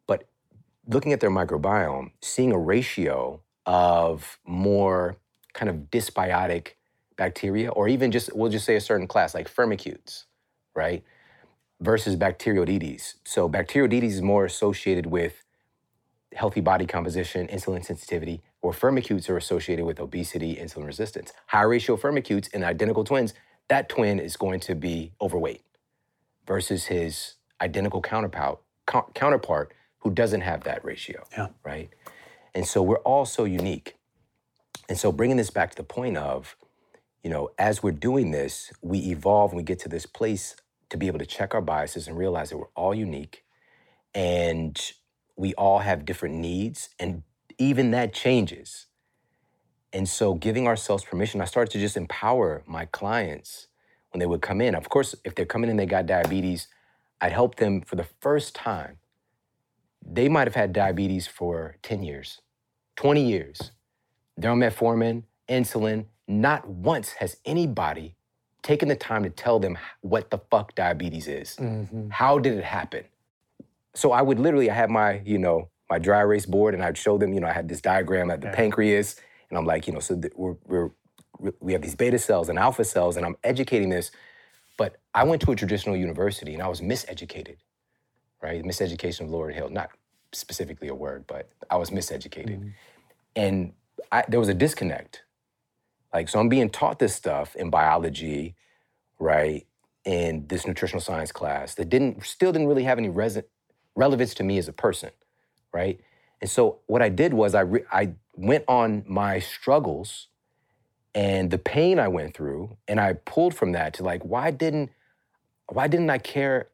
But looking at their microbiome, seeing a ratio of more kind of dysbiotic bacteria, or even just we'll just say a certain class like firmicutes right? Versus bacteroidetes. So bacteroidetes is more associated with healthy body composition, insulin sensitivity, or firmicutes are associated with obesity, insulin resistance. High ratio firmicutes in identical twins, that twin is going to be overweight versus his identical counterpart, counterpart who doesn't have that ratio, yeah. right? And so we're all so unique. And so bringing this back to the point of, you know, as we're doing this, we evolve and we get to this place to be able to check our biases and realize that we're all unique and we all have different needs and even that changes. And so giving ourselves permission, I started to just empower my clients when they would come in. Of course, if they're coming in they got diabetes, I'd help them for the first time. They might have had diabetes for 10 years, 20 years. They're on metformin, insulin, not once has anybody taken the time to tell them what the fuck diabetes is. Mm-hmm. How did it happen? So I would literally, I have my, you know, my dry erase board and I'd show them, you know, I had this diagram at the pancreas and I'm like, you know, so th- we're, we're, we have these beta cells and alpha cells and I'm educating this. But I went to a traditional university and I was miseducated, right? Miseducation of Lauryn Hill, not specifically a word, but I was miseducated. Mm-hmm. And I, there was a disconnect like, so I'm being taught this stuff in biology, right? In this nutritional science class that didn't still didn't really have any res- relevance to me as a person, right? And so what I did was I re- I went on my struggles and the pain I went through, and I pulled from that to like, why didn't why didn't I care?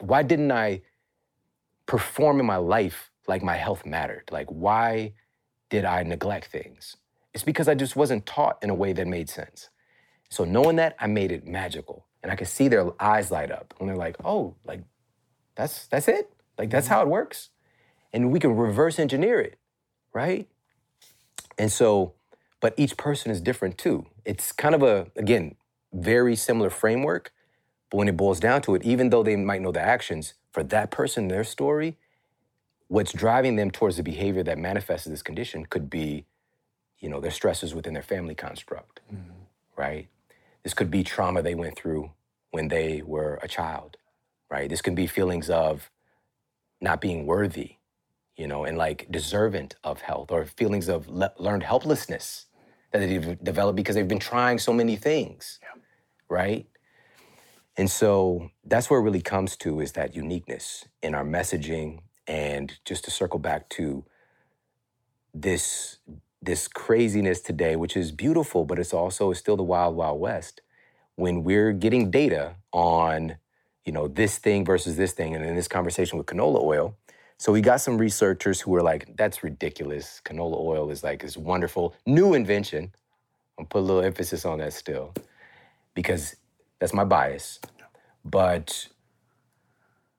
Why didn't I perform in my life like my health mattered? Like, why did I neglect things? It's because I just wasn't taught in a way that made sense. So knowing that, I made it magical. And I could see their eyes light up when they're like, oh, like that's that's it? Like that's mm-hmm. how it works? And we can reverse engineer it, right? And so, but each person is different too. It's kind of a, again, very similar framework, but when it boils down to it, even though they might know the actions, for that person, their story, what's driving them towards the behavior that manifests this condition could be you know, their stresses within their family construct, mm-hmm. right? This could be trauma they went through when they were a child, right? This can be feelings of not being worthy, you know, and like deserving of health or feelings of le- learned helplessness that they've developed because they've been trying so many things, yeah. right? And so that's where it really comes to is that uniqueness in our messaging and just to circle back to this this craziness today, which is beautiful, but it's also still the wild, wild west. When we're getting data on, you know, this thing versus this thing, and in this conversation with canola oil, so we got some researchers who were like, "That's ridiculous. Canola oil is like this wonderful new invention." I'll put a little emphasis on that still, because that's my bias. But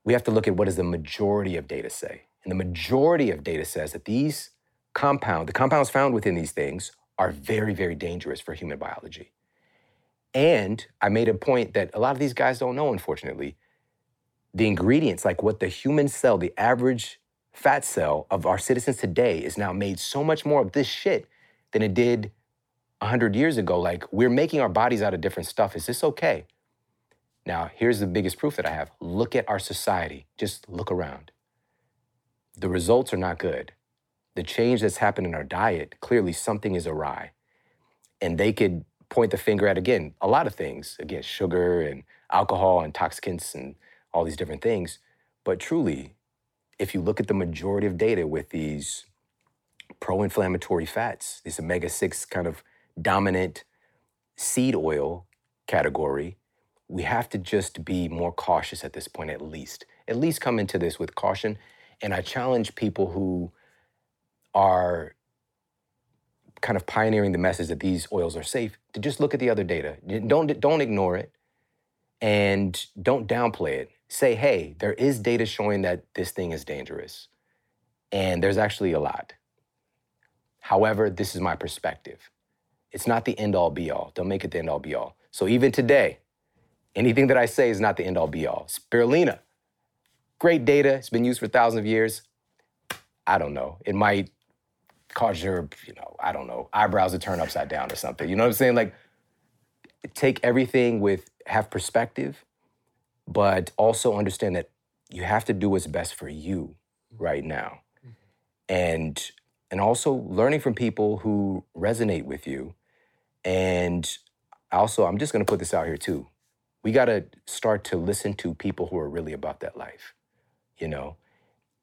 we have to look at what does the majority of data say, and the majority of data says that these compound, the compounds found within these things are very, very dangerous for human biology. And I made a point that a lot of these guys don't know, unfortunately. The ingredients, like what the human cell, the average fat cell of our citizens today, is now made so much more of this shit than it did 100 years ago. Like, we're making our bodies out of different stuff. Is this okay? Now, here's the biggest proof that I have look at our society. Just look around. The results are not good the change that's happened in our diet, clearly something is awry. And they could point the finger at, again, a lot of things, again, sugar and alcohol, intoxicants, and all these different things. But truly, if you look at the majority of data with these pro inflammatory fats, this omega 6 kind of dominant seed oil category, we have to just be more cautious at this point, at least. at least come into this with caution. And I challenge people who are kind of pioneering the message that these oils are safe to just look at the other data. Don't don't ignore it and don't downplay it. Say, hey, there is data showing that this thing is dangerous. And there's actually a lot. However, this is my perspective. It's not the end all be all. Don't make it the end all be all. So even today, anything that I say is not the end all be all. Spirulina, great data. It's been used for thousands of years. I don't know. It might cause your, you know, I don't know, eyebrows to turn upside down or something. You know what I'm saying? Like, take everything with, have perspective, but also understand that you have to do what's best for you right now. Mm-hmm. And and also learning from people who resonate with you. And also, I'm just gonna put this out here too. We gotta start to listen to people who are really about that life. You know,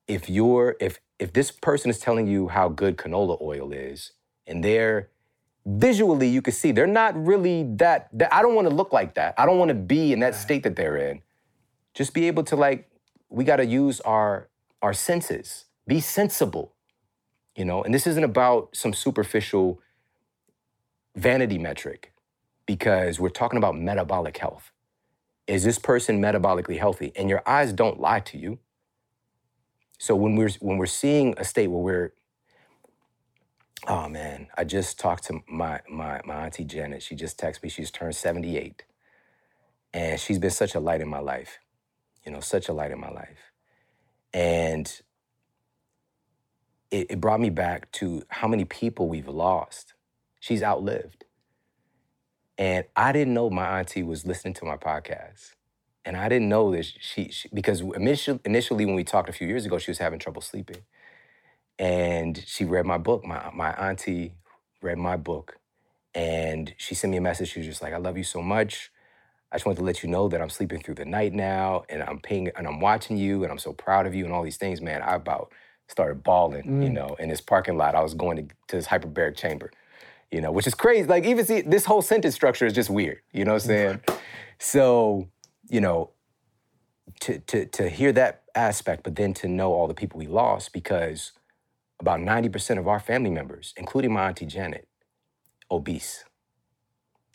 if you're if if this person is telling you how good canola oil is, and they're visually you can see they're not really that, that I don't want to look like that. I don't want to be in that state that they're in. Just be able to like we got to use our our senses. Be sensible. You know, and this isn't about some superficial vanity metric because we're talking about metabolic health. Is this person metabolically healthy? And your eyes don't lie to you. So when we're when we're seeing a state where we're oh man, I just talked to my my my auntie Janet. She just texted me. She's turned 78. And she's been such a light in my life. You know, such a light in my life. And it, it brought me back to how many people we've lost. She's outlived. And I didn't know my auntie was listening to my podcast. And I didn't know that she, she because initially, initially when we talked a few years ago, she was having trouble sleeping. And she read my book. My, my auntie read my book. And she sent me a message. She was just like, I love you so much. I just wanted to let you know that I'm sleeping through the night now and I'm paying and I'm watching you and I'm so proud of you and all these things, man. I about started bawling, you mm. know, in this parking lot. I was going to, to this hyperbaric chamber, you know, which is crazy. Like even see this whole sentence structure is just weird. You know what I'm saying? So you know, to, to, to hear that aspect, but then to know all the people we lost because about 90% of our family members, including my Auntie Janet, obese.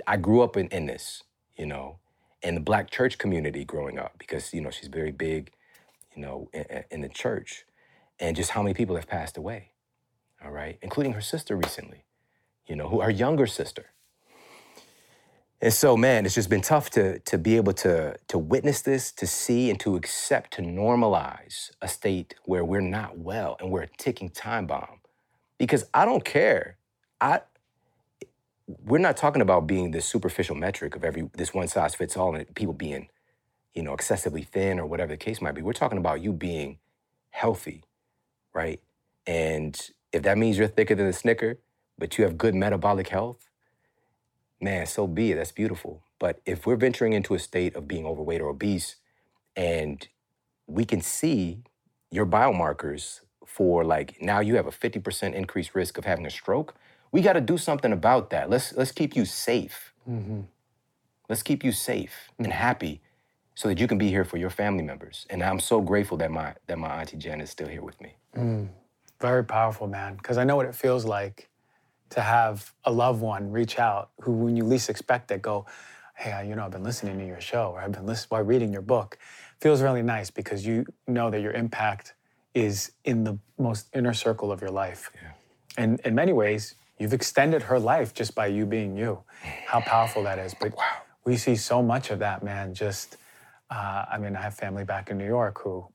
I grew up in, in this, you know, in the black church community growing up because, you know, she's very big, you know, in, in the church. And just how many people have passed away, all right, including her sister recently, you know, who her younger sister, and so, man, it's just been tough to to be able to to witness this, to see, and to accept, to normalize a state where we're not well and we're a ticking time bomb. Because I don't care. I we're not talking about being this superficial metric of every this one size fits all and people being, you know, excessively thin or whatever the case might be. We're talking about you being healthy, right? And if that means you're thicker than a snicker, but you have good metabolic health, man, so be it. That's beautiful. But if we're venturing into a state of being overweight or obese, and we can see your biomarkers for like now you have a 50% increased risk of having a stroke, we got to do something about that. Let's let's keep you safe. Mm-hmm. Let's keep you safe and happy so that you can be here for your family members. And I'm so grateful that my that my auntie Jen is still here with me. Mm. Very powerful, man. Because I know what it feels like to have a loved one reach out who, when you least expect it, go, hey, you know, I've been listening to your show or I've been listening while reading your book. Feels really nice because you know that your impact is in the most inner circle of your life. Yeah. And in many ways, you've extended her life just by you being you. How powerful that is. But wow. we see so much of that, man. Just, uh, I mean, I have family back in New York who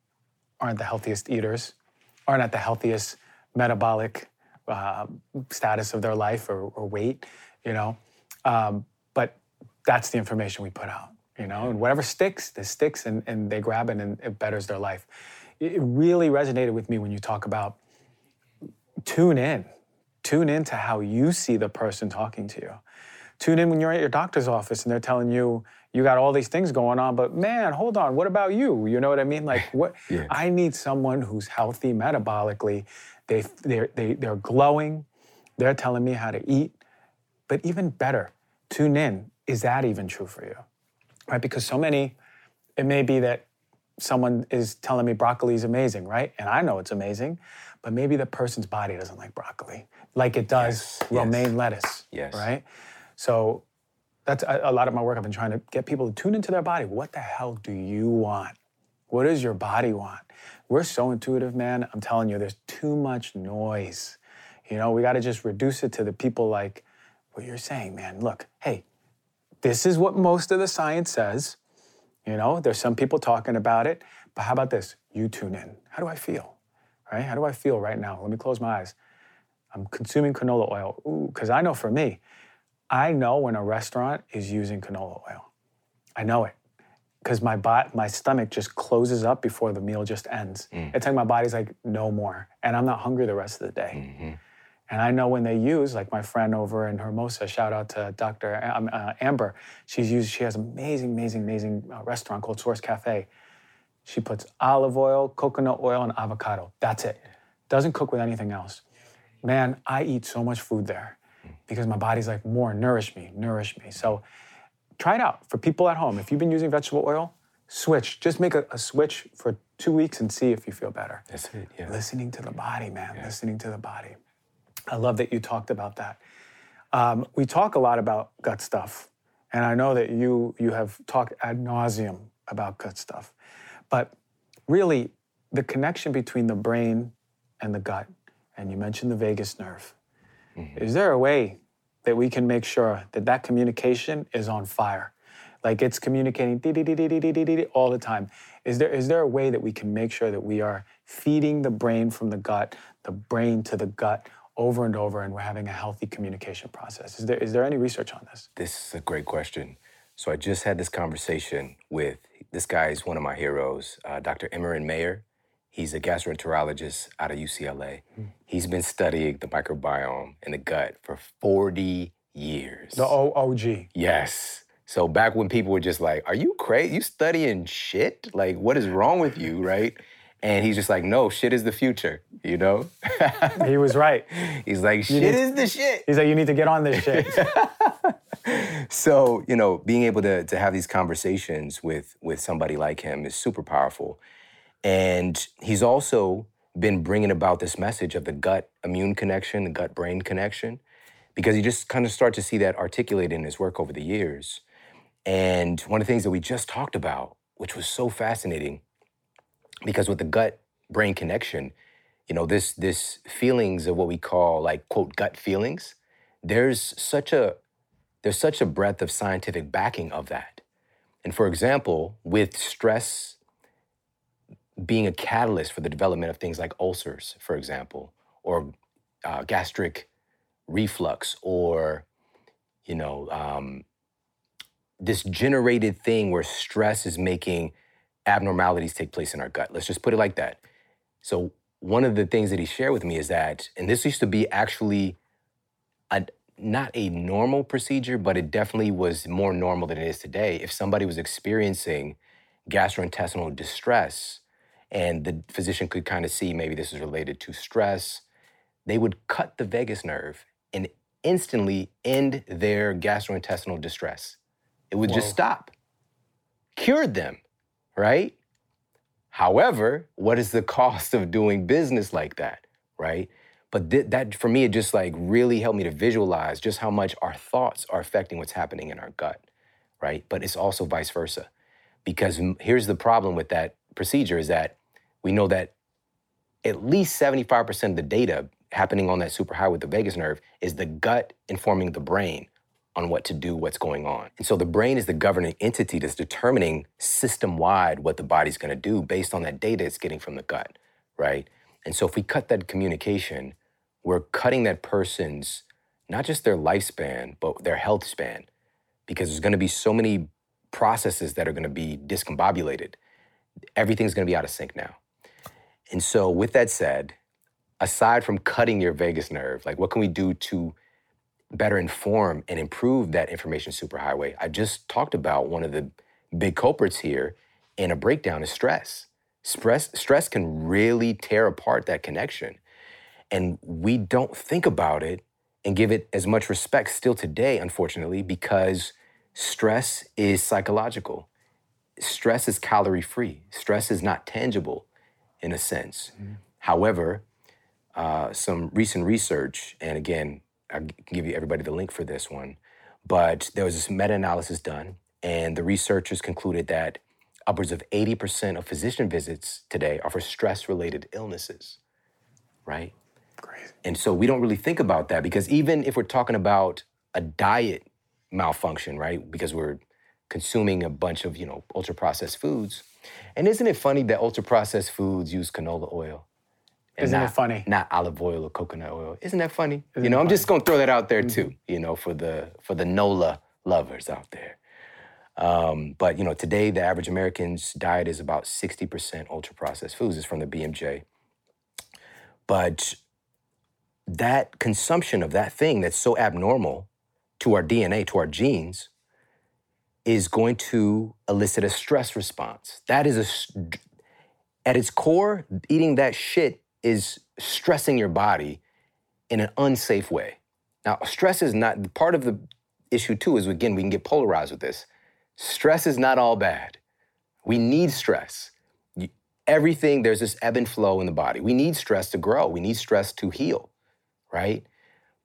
aren't the healthiest eaters, aren't at the healthiest metabolic uh, status of their life or, or weight, you know. Um, but that's the information we put out, you know, and whatever sticks, this sticks, and, and they grab it and it betters their life. It really resonated with me when you talk about tune in, tune in to how you see the person talking to you. Tune in when you're at your doctor's office and they're telling you you got all these things going on, but man, hold on, what about you? You know what I mean? Like, what? yeah. I need someone who's healthy metabolically they, they're, they, they're glowing. They're telling me how to eat. But even better, tune in. Is that even true for you? Right? Because so many, it may be that someone is telling me broccoli is amazing, right? And I know it's amazing, but maybe the person's body doesn't like broccoli, like it does Yes, romaine yes. lettuce, Yes. right? So that's a, a lot of my work. I've been trying to get people to tune into their body. What the hell do you want? What does your body want? We're so intuitive, man. I'm telling you, there's too much noise. You know, we got to just reduce it to the people like what you're saying, man. Look, hey, this is what most of the science says. You know, there's some people talking about it, but how about this? You tune in. How do I feel? Right? How do I feel right now? Let me close my eyes. I'm consuming canola oil. Ooh, because I know for me, I know when a restaurant is using canola oil. I know it. Because my bot, my stomach just closes up before the meal just ends. It's like my body's like, no more. And I'm not hungry the rest of the day. And I know when they use, like my friend over in Hermosa, shout out to Dr. A- um, uh, Amber. She's used, she has amazing, amazing, amazing uh, restaurant called Source Cafe. She puts olive oil, coconut oil, and avocado. That's it. Doesn't cook with anything else. Man, I eat so much food there because my body's like, more, nourish me, nourish me. So try it out for people at home. If you've been using vegetable oil, switch. Just make a, a switch for two weeks and see if you feel better. That's it. Yeah. Listening to the body, man. Listening to the body. I love that you talked about that. Um, we talk a lot about gut stuff, and I know that you you have talked ad nauseum about gut stuff, but really, the connection between the brain and the gut, and you mentioned the vagus nerve. Is there a way that we can make sure that that communication is on fire. Like it's communicating all the time. Is there, is there a way that we can make sure that we are feeding the brain from the gut, the brain to the gut over and over, and we're having a healthy communication process? Is there, is there any research on this? This is a great question. So I just had this conversation with this guy is one of my heroes, uh, Dr. Emeran Mayer. He's a gastroenterologist out of UCLA. Hmm. He's been studying the microbiome in the gut for 40 years. The OOG. Yes. So back when people were just like, "Are you crazy? You studying shit? Like, what is wrong with you?" Right? And he's just like, "No, shit is the future." You know? He was right. he's like, "Shit need- is the shit." He's like, you need to get on this shit. so you know being able to to have these conversations with with somebody like him is super powerful and he's also been bringing about this message of the gut immune connection the gut brain connection because you just kind of start to see that articulated in his work over the years and one of the things that we just talked about which was so fascinating because with the gut brain connection you know this this feelings of what we call like quote gut feelings there's such a there's such a breadth of scientific backing of that. And for example, with stress being a catalyst for the development of things like ulcers, for example, or uh, gastric reflux, or you know, um, this generated thing where stress is making abnormalities take place in our gut. Let's just put it like that. So one of the things that he shared with me is that, and this used to be actually a, not a normal procedure, but it definitely was more normal than it is today. If somebody was experiencing gastrointestinal distress and the physician could kind of see maybe this is related to stress, they would cut the vagus nerve and instantly end their gastrointestinal distress. It would just stop. Cured them, right? However, what is the cost of doing business like that, right? But th- that, for me, it just like really helped me to visualize just how much our thoughts are affecting what's happening in our gut, right? But it's also vice versa. Because here's the problem with that procedure is that we know that at least 75% of the data happening on that super high with the vagus nerve is the gut informing the brain on what to do, what's going on. And so the brain is the governing entity that's determining system wide what the body's gonna do based on that data it's getting from the gut, right? And so if we cut that communication, we're cutting that person's not just their lifespan, but their health span, because there's gonna be so many processes that are gonna be discombobulated. Everything's gonna be out of sync now. And so, with that said, aside from cutting your vagus nerve, like what can we do to better inform and improve that information superhighway? I just talked about one of the big culprits here in a breakdown is stress. Stress, stress can really tear apart that connection. And we don't think about it and give it as much respect still today, unfortunately, because stress is psychological. stress is calorie free. Stress is not tangible in a sense. However, uh, some recent research, and again, I can give you everybody the link for this one, but there was this meta analysis done, and the researchers concluded that upwards of 80% of physician visits today are for stress related illnesses, right? Crazy. And so we don't really think about that because even if we're talking about a diet malfunction, right? Because we're consuming a bunch of, you know, ultra processed foods. And isn't it funny that ultra processed foods use canola oil? Isn't it not- funny? Not olive oil or coconut oil. Isn't that funny? Isn't you know, I'm just gonna throw that out there Mm-hmm. too, you know, for the for the NOLA lovers out there. Um, but you know, today the average American's diet is about 60% ultra processed foods. It's from the BMJ. But that consumption of that thing that's so abnormal to our DNA, to our genes, is going to elicit a stress response. That is a, at its core, eating that shit is stressing your body in an unsafe way. Now, stress is not part of the issue, too, is again, we can get polarized with this. Stress is not all bad. We need stress. Everything, there's this ebb and flow in the body. We need stress to grow, we need stress to heal, right?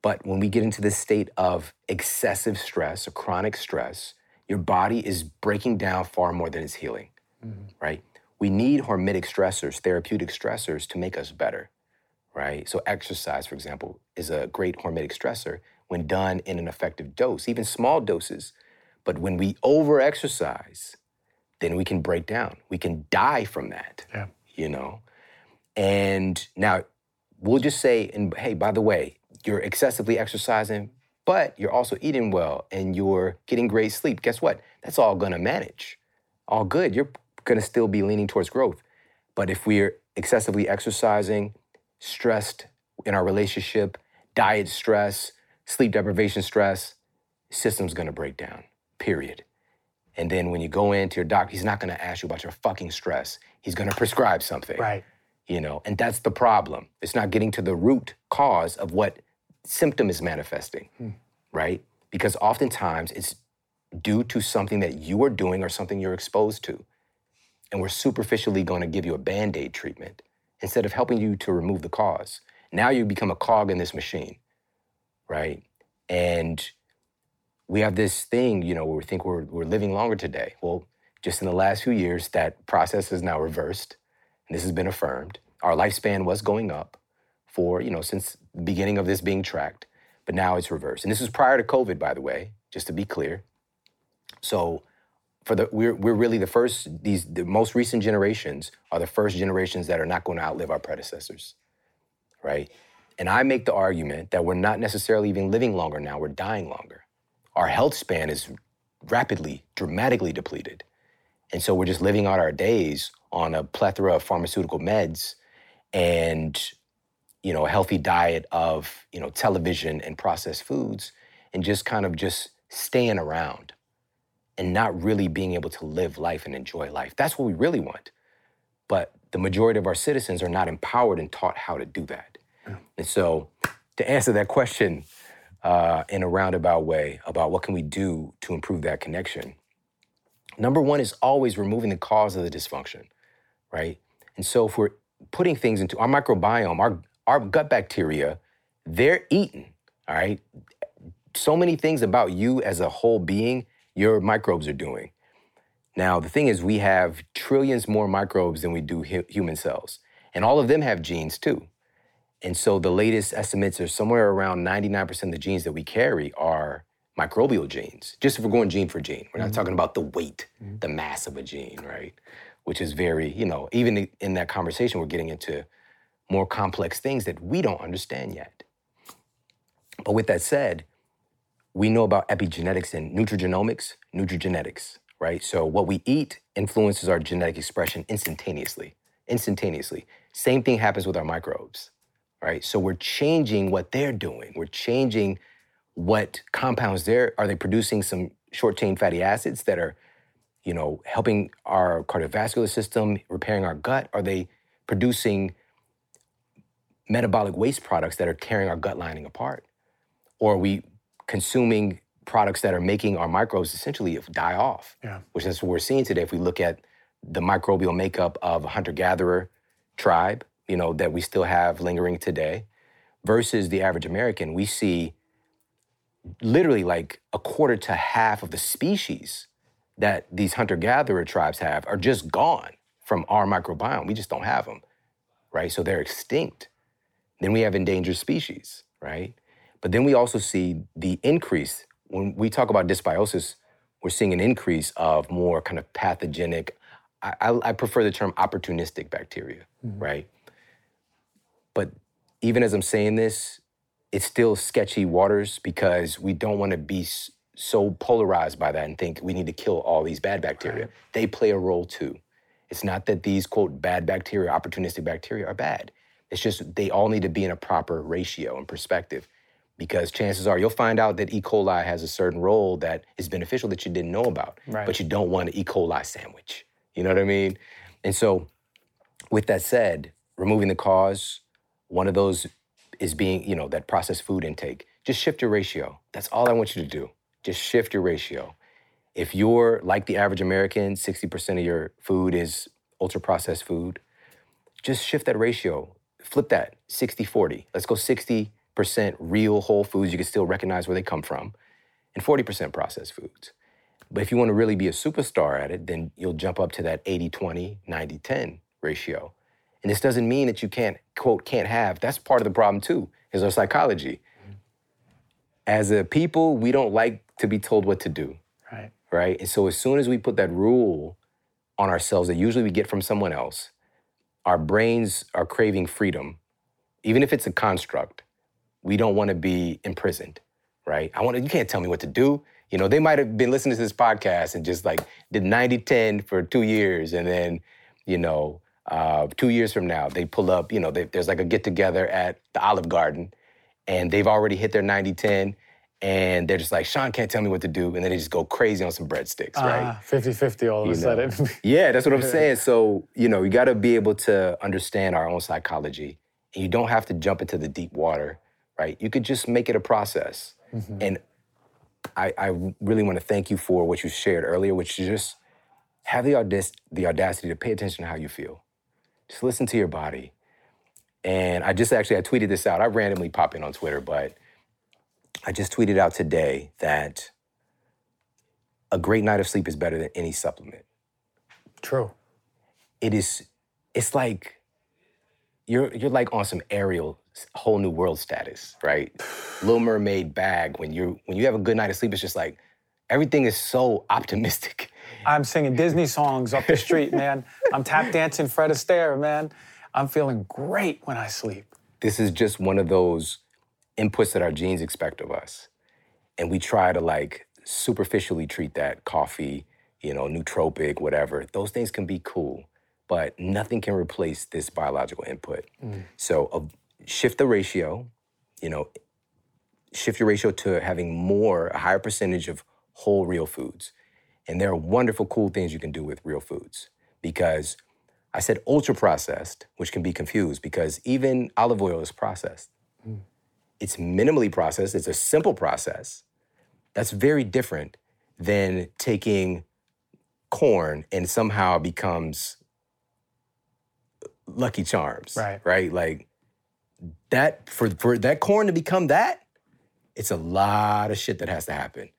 But when we get into this state of excessive stress or chronic stress, your body is breaking down far more than it's healing, mm-hmm. right? We need hormetic stressors, therapeutic stressors to make us better, right? So, exercise, for example, is a great hormetic stressor when done in an effective dose, even small doses. But when we over exercise, then we can break down. We can die from that Yeah. you know? And now we'll just say, and hey, by the way, you're excessively exercising, but you're also eating well and you're getting great sleep. Guess what? That's all gonna manage. All good. You're gonna still be leaning towards growth. But if we're excessively exercising, stressed in our relationship, diet stress, sleep deprivation stress, system's gonna break down, period. And then when you go into your doctor, he's not gonna ask you about your fucking stress. He's gonna prescribe something Right. you know and that's the problem it's not getting to the root cause of what symptom is manifesting hmm. right? Because oftentimes it's due to something that you are doing or something you're exposed to. And we're superficially going to give you a band-aid treatment instead of helping you to remove the cause. Now you become a cog in this machine right? And we have this thing you know where we think we're, we're living longer today. Well just in the last few years that process is now reversed. And this has been affirmed. Our lifespan was going up for, you know, since the beginning of this being tracked, but now it's reversed. And this is prior to COVID, by the way, just to be clear. So for the we're we're really the first, these the most recent generations are the first generations that are not going to outlive our predecessors. Right? And I make the argument that we're not necessarily even living longer now, we're dying longer. Our health span is rapidly, dramatically depleted. And so we're just living out our days on a plethora of pharmaceutical meds and you know a healthy diet of you know television and processed foods and just kind of just staying around and not really being able to live life and enjoy life. That's what we really want. But the majority of our citizens are not empowered and taught how to do that. And so to answer that question uh, in a roundabout way about what can we do to improve that connection, Number one is always removing the cause of the dysfunction, right? And so if we're putting things into our microbiome, our, our gut bacteria, they're eating, all right? So many things about you as a whole being, your microbes are doing. Now, the thing is, we have trillions more microbes than we do hu- human cells, and all of them have genes too. And so the latest estimates are somewhere around 99% of the genes that we carry are microbial genes. Just if we're going gene for gene, we're not mm-hmm. talking about the weight, mm-hmm. the mass of a gene, right? Which is very, you know, even in that conversation, we're getting into more complex things that we don't understand yet. But with that said, we know about epigenetics and nutrigenomics, nutrigenetics, right? So what we eat influences our genetic expression instantaneously. Instantaneously. Same thing happens with our microbes, right? So we're changing what they're doing. We're changing what compounds they're are they producing some short chain fatty acids that are, you know, helping our cardiovascular system, repairing our gut? Are they producing metabolic waste products that are tearing our gut lining apart? Or are we consuming products that are making our microbes essentially die off. Yeah. Which is what we're seeing today. If we look at the microbial makeup of a hunter-gatherer tribe, you know, that we still have lingering today, versus the average American, we see literally like a quarter to half of the species that these hunter-gatherer tribes have are just gone from our microbiome. We just don't have them, right? So they're extinct. Then we have endangered species, right? But then we also see the increase. When we talk about dysbiosis, we're seeing an increase of more kind of pathogenic, I, I, I prefer the term opportunistic bacteria, mm-hmm. right? But even as I'm saying this, it's still sketchy waters because we don't want to be so polarized by that and think we need to kill all these bad bacteria. They play a role too. It's not that these quote bad bacteria, opportunistic bacteria are bad. It's just they all need to be in a proper ratio and perspective because chances are you'll find out that E. coli has a certain role that is beneficial that you didn't know about, Right. but you don't want an E. coli sandwich. You know what I mean? And so, with that said, removing the cause, one of those is being, you know, that processed food intake. Just shift your ratio. That's all I want you to do. Just shift your ratio. If you're like the average American, 60% of your food is ultra processed food, just shift that ratio. Flip that 60 40. Let's go 60% real whole foods you can still recognize where they come from, and 40% processed foods. But if you want to really be a superstar at it, then you'll jump up to that 80 20, 90 10 ratio. And this doesn't mean that you can't, quote, can't have. That's part of the problem too, is our psychology. Mm-hmm. As a people, we don't like to be told what to do Right. right? And so as soon as we put that rule on ourselves that usually we get from someone else, our brains are craving freedom, even if it's a construct. We don't want to be imprisoned, right? I want to, you can't tell me what to do. You know, they might have been listening to this podcast and just like did 90 10 for two years. And then, you know, uh, two years from now, they pull up, you know, they, there's like a get together at the Olive Garden and they've already hit their 90 10 and they're just like, Shawn can't tell me what to do. And then they just go crazy on some breadsticks, right? Ah, 50-50 all of a You know. sudden. Yeah, that's what I'm saying. So, you know, you got to be able to understand our own psychology. And you don't have to jump into the deep water, right? You could just make it a process. And I, I really want to thank you for what you shared earlier, which is just have the, audac- the audacity to pay attention to how you feel. Just listen to your body. And I just actually, I tweeted this out. I randomly pop in on Twitter, but I just tweeted out today that a great night of sleep is better than any supplement True. it is it's like you're you're like on some Ariel whole new world status right little mermaid bag when you when you have a good night of sleep it's just like everything is so optimistic I'm singing Disney songs up the street, man. I'm tap dancing Fred Astaire, man. I'm feeling great when I sleep. this is just one of those inputs that our genes expect of us and we try to like superficially treat that coffee you know nootropic whatever those things can be cool but nothing can replace this biological input. So uh, shift the ratio you know shift your ratio to having more a higher percentage of whole real foods and there are wonderful cool things you can do with real foods because I said ultra processed, which can be confused because even olive oil is processed. It's minimally processed, it's a simple process. That's very different than taking corn and somehow becomes Lucky Charms. Right. Right? Like that for for that corn to become that, it's a lot of shit that has to happen.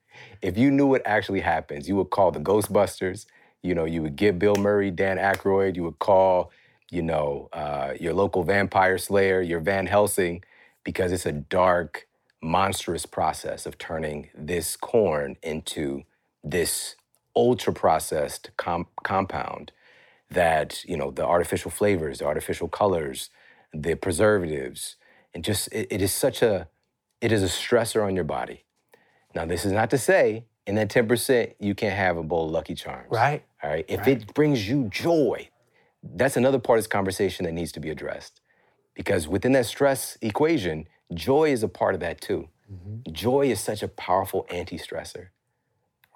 If you knew what actually happens, you would call the Ghostbusters. You know, you would get Bill Murray, Dan Aykroyd. You would call, you know, uh, your local vampire slayer, your Van Helsing, because it's a dark, monstrous process of turning this corn into this ultra processed com- compound that you know the artificial flavors the artificial colors the preservatives and just it, it is such a it is a stressor on your body. Now this is not to say in that 10% you can't have a bowl of lucky charms Right. all right? If it brings you joy that's another part of this conversation that needs to be addressed because within that stress equation joy is a part of that too mm-hmm. joy is such a powerful anti-stressor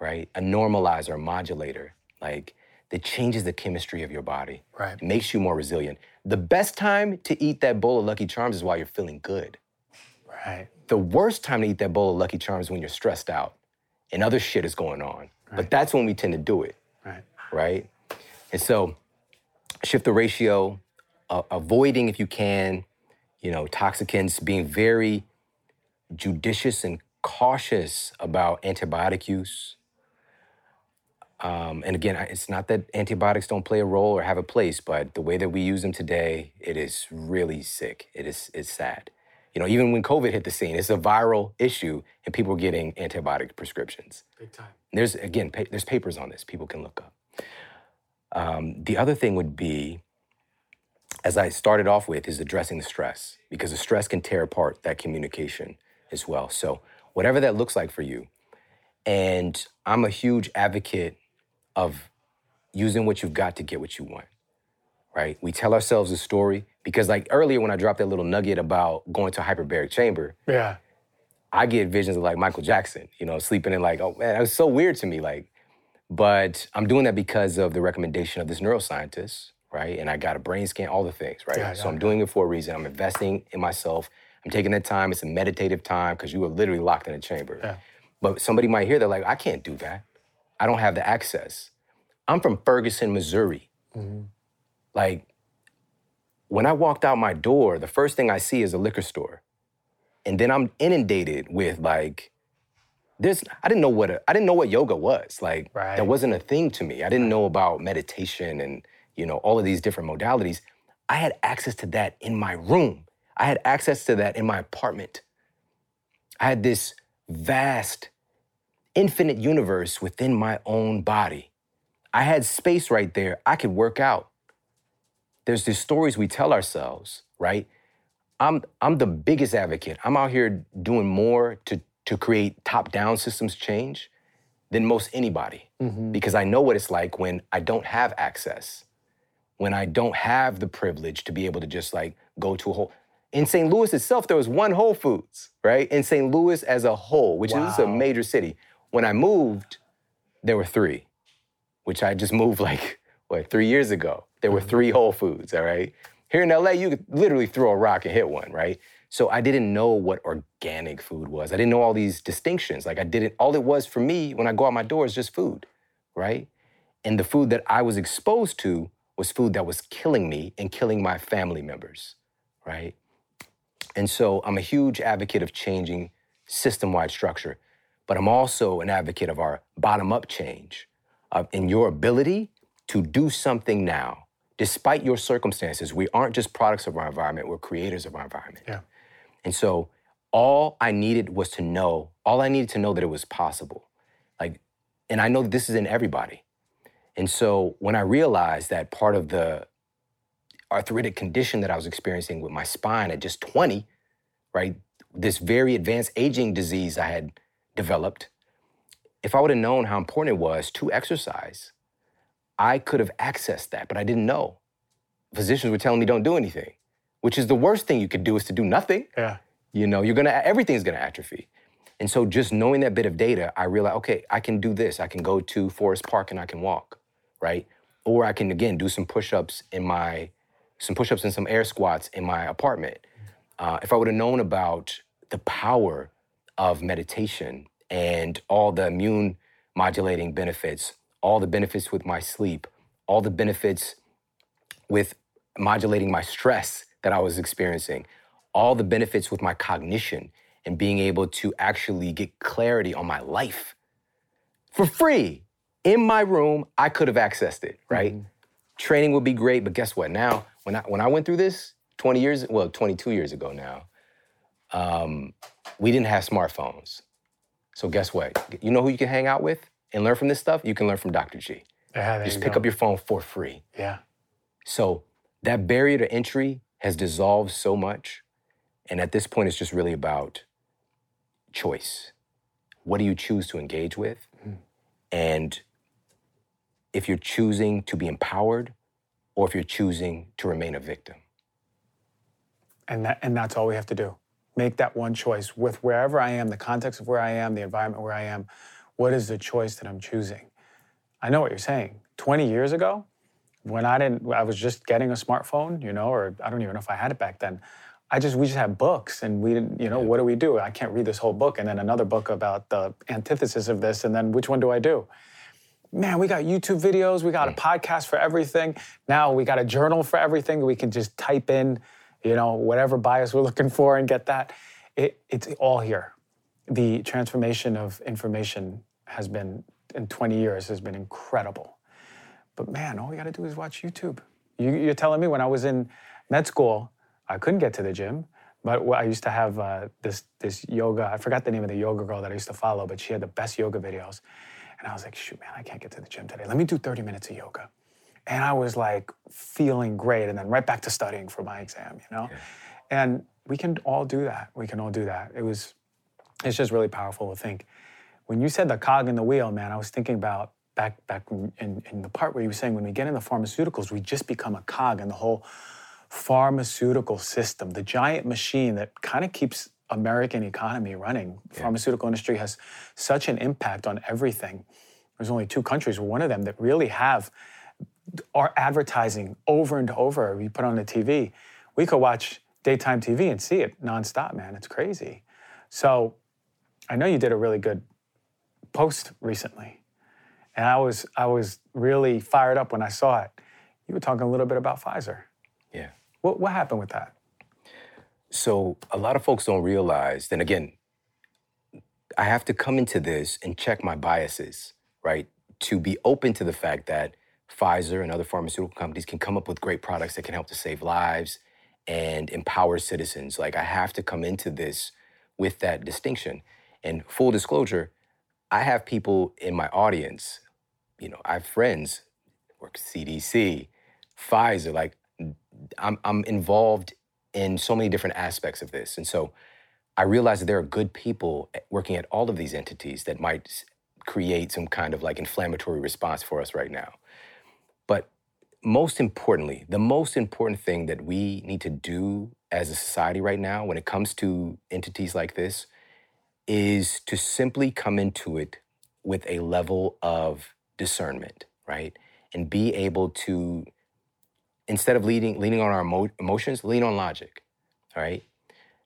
right a normalizer a modulator like that changes the chemistry of your body Right. it makes you more resilient the best time to eat that bowl of lucky charms is while you're feeling good Right. the worst time to eat that bowl of lucky charms is when you're stressed out and other shit is going on. Right. But that's when we tend to do it, Right. right? And so shift the ratio, uh, avoiding if you can, you know, toxicants, being very judicious and cautious about antibiotic use. Um, and again, it's not that antibiotics don't play a role or have a place, but the way that we use them today, it is really sick. It is it's sad. You know, even when COVID hit the scene, it's a viral issue, and people are getting antibiotic prescriptions. Big time. There's again, pa- there's papers on this. People can look up. Um, the other thing would be, as I started off with, is addressing the stress because the stress can tear apart that communication as well. So whatever that looks like for you, and I'm a huge advocate of using what you've got to get what you want. Right? We tell ourselves a story because, like earlier, when I dropped that little nugget about going to a hyperbaric chamber, Yeah. I get visions of like Michael Jackson, you know, sleeping in like, oh man, that was so weird to me. Like, but I'm doing that because of the recommendation of this neuroscientist, right? And I got a brain scan, all the things, right? Yeah, so I'm doing it for a reason. I'm investing in myself. I'm taking that time. It's a meditative time because you were literally locked in a chamber. Yeah. But somebody might hear that, like, I can't do that. I don't have the access. I'm from Ferguson, Missouri. Mm-hmm. Like, when I walked out my door, the first thing I see is a liquor store and then I'm inundated with like this. I didn't know what a, I didn't know what yoga was. Like Right. that wasn't a thing to me. I didn't know about meditation and you know all of these different modalities. I had access to that in my room. I had access to that in my apartment. I had this vast, infinite universe within my own body. I had space right there. I could work out. There's these stories we tell ourselves, right? I'm I'm the biggest advocate. I'm out here doing more to to create top-down systems change than most anybody mm-hmm. because I know what it's like when I don't have access, when I don't have the privilege to be able to just like go to a whole. In St. Louis itself, there was one Whole Foods, right? In St. Louis as a whole, which is a major city. When I moved, there were three, which I just moved like what three years ago. There were mm-hmm. three Whole Foods. All right. Here in LA, you could literally throw a rock and hit one, right? So I didn't know what organic food was. I didn't know all these distinctions. Like I didn't. All it was for me when I go out my door is just food, right? And the food that I was exposed to was food that was killing me and killing my family members, right? And so I'm a huge advocate of changing system wide structure, but I'm also an advocate of our bottom up change uh, in your ability to do something now. Despite your circumstances, we aren't just products of our environment, we're creators of our environment. Yeah. And so all I needed was to know, all I needed to know that it was possible. Like, and I know this is in everybody. And so when I realized that part of the arthritic condition that I was experiencing with my spine at just 20, right? This very advanced aging disease I had developed. If I would have known how important it was to exercise, I could have accessed that, but I didn't know. Physicians were telling me don't do anything, which is the worst thing you could do is to do nothing. Yeah. You know, you're gonna everything's gonna atrophy. And so just knowing that bit of data, I realized, okay, I can do this. I can go to Forest Park and I can walk, right? Or I can again do some push-ups in my some push-ups and some air squats in my apartment. Uh, if I would have known about the power of meditation and all the immune modulating benefits, all the benefits with my sleep, all the benefits with modulating my stress that I was experiencing, all the benefits with my cognition and being able to actually get clarity on my life for free in my room, I could have accessed it, right? Mm-hmm. Training would be great, but guess what? Now, when I when I went through this 20 years, well, 22 years ago now, um, we didn't have smartphones. So guess what? You know who you can hang out with and learn from this stuff? You can learn from Dr. G. Ah, there Just pick go. up your phone for free. Yeah. So that barrier to entry has dissolved so much. And at this point, it's just really about choice. What do you choose to engage with? Mm. And if you're choosing to be empowered or if you're choosing to remain a victim. And that and that's all we have to do. Make that one choice with wherever I am, the context of where I am, the environment where I am. What is the choice that I'm choosing? I know what you're saying. 20 years ago, when I didn't I was just getting a smartphone, you know, or I don't even know if I had it back then. I just we just had books and we didn't, you know, what do we do? I can't read this whole book and then another book about the antithesis of this and then which one do I do? Man, we got YouTube videos, we got a podcast for everything. Now we got a journal for everything. We can just type in, you know, whatever bias we're looking for and get that. It, it's all here. The transformation of information has been in 20 years has been incredible. But man, all we got to do is watch YouTube. You, you're telling me when I was in med school, I couldn't get to the gym, but I used to have uh, this this yoga. I forgot the name of the yoga girl that I used to follow, but she had the best yoga videos. And I was like, shoot, man, I can't get to the gym today. Let me do 30 minutes of yoga. And I was like feeling great, and then right back to studying for my exam, you know. Yeah. And we can all do that. We can all do that. It was, it's just really powerful to think. When you said the cog in the wheel, man, I was thinking about back back in, in the part where you were saying when we get into the pharmaceuticals, we just become a cog in the whole pharmaceutical system, the giant machine that kind of keeps American economy running. Yeah. Pharmaceutical industry has such an impact on everything. There's only two countries, one of them that really have our advertising over and over. We put on the TV. We could watch daytime TV and see it nonstop, man. It's crazy. So I know you did a really good post recently. And I was I was really fired up when I saw it. You were talking a little bit about Pfizer. Yeah. What, what happened with that? So a lot of folks don't realize, and again, I have to come into this and check my biases, right? To be open to the fact that Pfizer and other pharmaceutical companies can come up with great products that can help to save lives and empower citizens. Like I have to come into this with that distinction. And full disclosure, I have people in my audience, you know, I have friends work CDC, Pfizer, like I'm, I'm involved in so many different aspects of this. And so I realize that there are good people eh, working at all of these entities that might create some kind of like inflammatory response for us right now. But most importantly, the most important thing that we need to do as a society right now when it comes to entities like this is to simply come into it with a level of discernment, right? And be able to instead of leading, leaning on our emo- emotions, lean on logic. All right.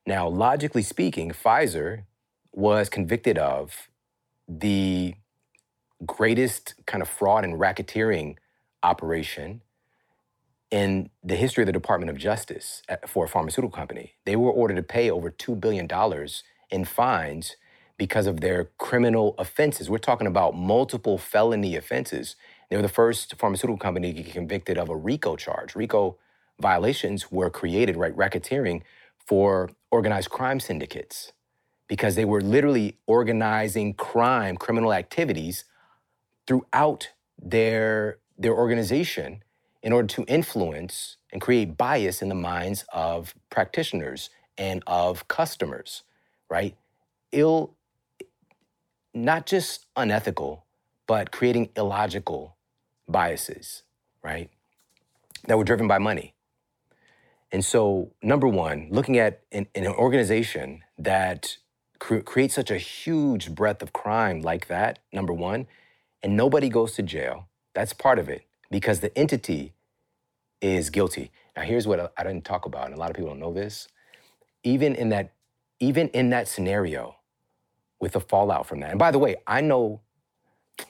Now, logically speaking, Pfizer was convicted of the greatest kind of fraud and racketeering operation in the history of the Department of Justice uh, for a pharmaceutical company. They were ordered to pay over $2 billion in fines because of their criminal offenses. We're talking about multiple felony offenses they were the first pharmaceutical company to get convicted of a RICO charge. RICO violations were created, right, racketeering for organized crime syndicates because they were literally organizing crime, criminal activities throughout their, their organization in order to influence and create bias in the minds of practitioners and of customers, right? Ill, not just unethical, but creating illogical biases, right? That were driven by money. And so, number one, looking at an, an organization that cre- creates such a huge breadth of crime like that, number one, and nobody goes to jail, that's part of it because the entity is guilty. Now, here's what I didn't talk about, and a lot of people don't know this. Even in that, even in that scenario, with the fallout from that. And by the way, I know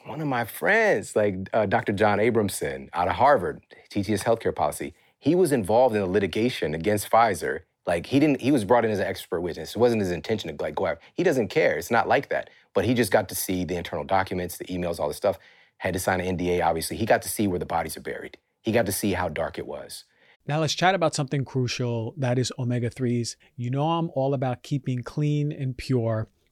one of my friends, like uh, Dr. John Abramson out of Harvard, teaches healthcare policy. He was involved in a litigation against Pfizer. Like he didn't, he was brought in as an expert witness. It wasn't his intention to like go out. He doesn't care. It's not like that. But he just got to see the internal documents, the emails, all this stuff. Had to sign an NDA. Obviously, he got to see where the bodies are buried. He got to see how dark it was. Now let's chat about something crucial. That is omega threes. You know I'm all about keeping clean and pure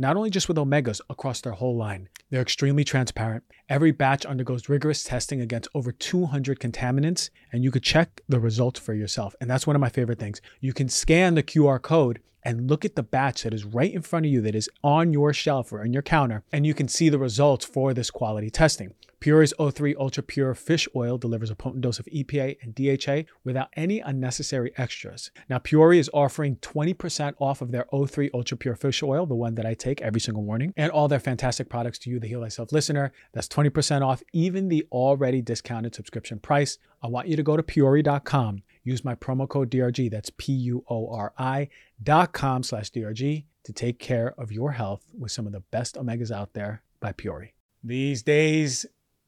Not only just with omegas, across their whole line. They're extremely transparent. Every batch undergoes rigorous testing against over 200 contaminants, and you could check the results for yourself. And that's one of my favorite things. You can scan the QR code and look at the batch that is right in front of you that is on your shelf or on your counter, and you can see the results for this quality testing. Puori's O3 Ultra Pure Fish Oil delivers a potent dose of EPA and DHA without any unnecessary extras. Now, Puori is offering 20% off of their O3 Ultra Pure Fish Oil, the one that I take every single morning, and all their fantastic products to you, the Heal Thyself listener. That's 20% off even the already discounted subscription price. I want you to go to Puori.com, use my promo code DRG, that's P U O R I dot com slash DRG to take care of your health with some of the best omegas out there by Puori. These days,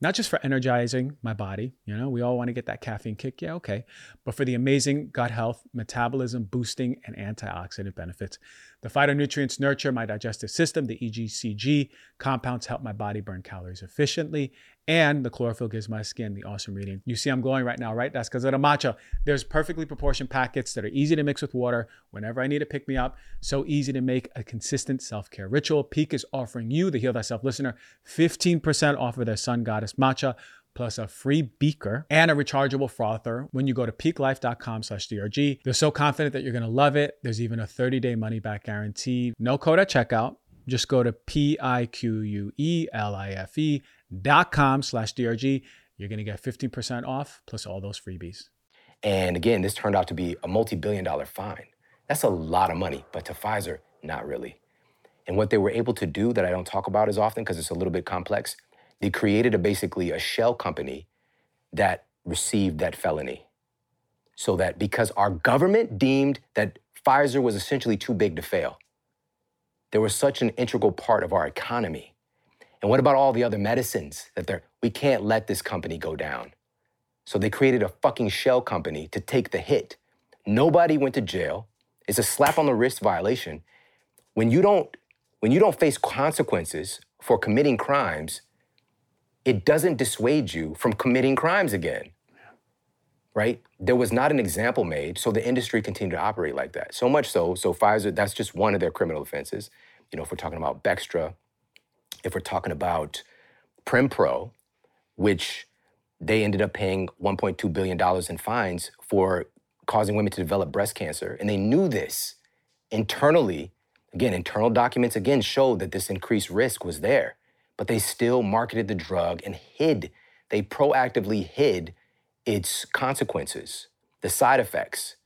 not just for energizing my body, you know, we all want to get that caffeine kick, yeah, okay, but for the amazing gut health, metabolism boosting, and antioxidant benefits. The phytonutrients nurture my digestive system, the EGCG compounds help my body burn calories efficiently, and the chlorophyll gives my skin the awesome reading. You see, I'm glowing right now, right? That's because of the matcha. There's perfectly proportioned packets that are easy to mix with water whenever I need to pick me up. So easy to make a consistent self care ritual. Pique is offering you, the Heal Thyself listener, 15% off of their Sun Goddess matcha plus a free beaker and a rechargeable frother when you go to piquelife.com slash drg they're so confident that you're going to love it there's even a 30-day money-back guarantee no code at checkout just go to p-i-q-u-e-l-i-f-e dot com slash DRG. You're going to get 15% off plus all those freebies. And again, this turned out to be a multi billion dollar fine. That's a lot of money, but to Pfizer, not really. And what they were able to do that I don't talk about as often because it's a little bit complex, they created a, basically a shell company that received that felony. So that because our government deemed that Pfizer was essentially too big to fail, they were such an integral part of our economy and what about all the other medicines that they're, we can't let this company go down. So they created a fucking shell company to take the hit. Nobody went to jail. It's a slap on the wrist violation. When you don't, when you don't face consequences for committing crimes, it doesn't dissuade you from committing crimes again. Right? There was not an example made, so the industry continued to operate like that. So much so, so Pfizer, that's just one of their criminal offenses. You know, if we're talking about Bextra, if we're talking about Prempro, which they ended up paying $1.2 billion in fines for causing women to develop breast cancer. And they knew this internally. Again, internal documents again showed that this increased risk was there, but they still marketed the drug and hid, they proactively hid its consequences, the side effects,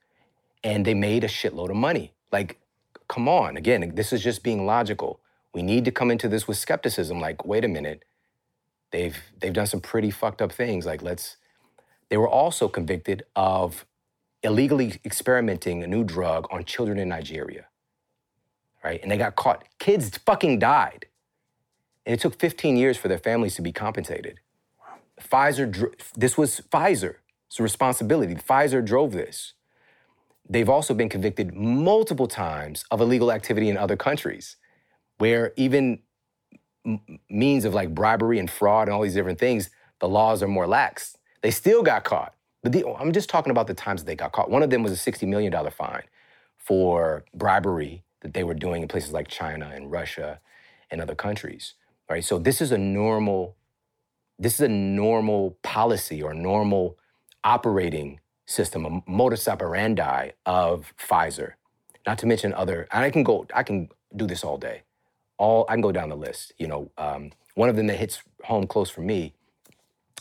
and they made a shitload of money. Like, come on, again, this is just being logical. We need to come into this with skepticism like wait a minute they've they've done some pretty fucked up things like let's they were also convicted of illegally experimenting a new drug on children in Nigeria right? And they got caught. Kids fucking died and it took 15 years for their families to be compensated Pfizer this was Pfizer's responsibility Pfizer drove this they've also been convicted multiple times of illegal activity in other countries where even means of like bribery and fraud and all these different things, the laws are more lax. They still got caught. But the, I'm just talking about the times that they got caught. One of them was a $60 million fine for bribery that they were doing in places like China and Russia and other countries. Right? So this is a normal, this is a normal policy or normal operating system, a modus operandi of Pfizer. Not to mention other, and I can go, I can do this all day all I can go down the list. You know, um, one of them that hits home close for me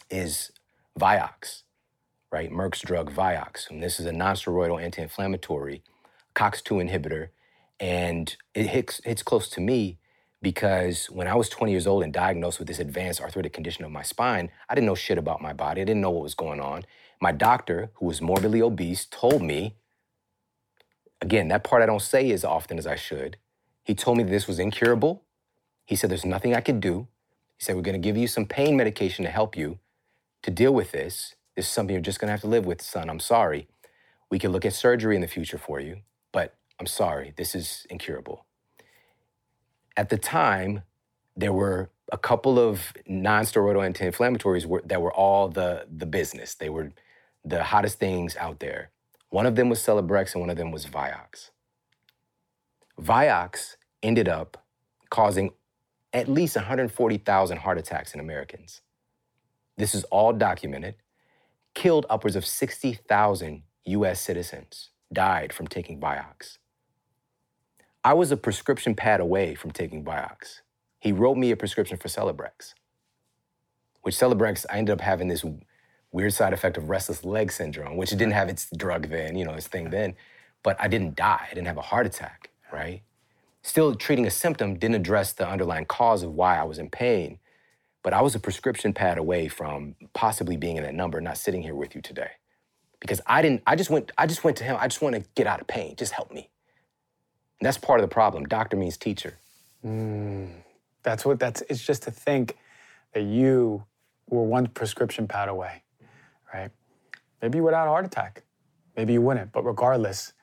is Vioxx, right? Merck's drug Vioxx. And this is a nonsteroidal anti-inflammatory, COX-2 inhibitor, and it hits, hits close to me because when I was 20 years old and diagnosed with this advanced arthritic condition of my spine, I didn't know shit about my body. I didn't know what was going on. My doctor, who was morbidly obese, told me, again, that part I don't say as often as I should. He told me that this was incurable. He said, There's nothing I could do. He said, We're going to give you some pain medication to help you to deal with this. This is something you're just going to have to live with, son. I'm sorry. We can look at surgery in the future for you, but I'm sorry. This is incurable. At the time, there were a couple of non-steroidal anti-inflammatories that were all the, the business. They were the hottest things out there. One of them was Celebrex and one of them was Vioxx. Vioxx ended up causing at least 140,000 heart attacks in Americans. This is all documented. Killed upwards of 60,000 US citizens, died from taking Vioxx. I was a prescription pad away from taking Vioxx. He wrote me a prescription for Celebrex, which Celebrex, I ended up having this weird side effect of restless leg syndrome, which it didn't have its drug then, you know, its thing then, but I didn't die. I didn't have a heart attack, right? Still treating a symptom didn't address the underlying cause of why I was in pain. But I was a prescription pad away from possibly being in that number, not sitting here with you today. Because I didn't, I just went, I just went to him. I just want to get out of pain. Just help me. That's part of the problem. Doctor means teacher. Mm, that's what that's it's just to think that you were one prescription pad away, right? Maybe you would have a heart attack. Maybe you wouldn't. But regardless,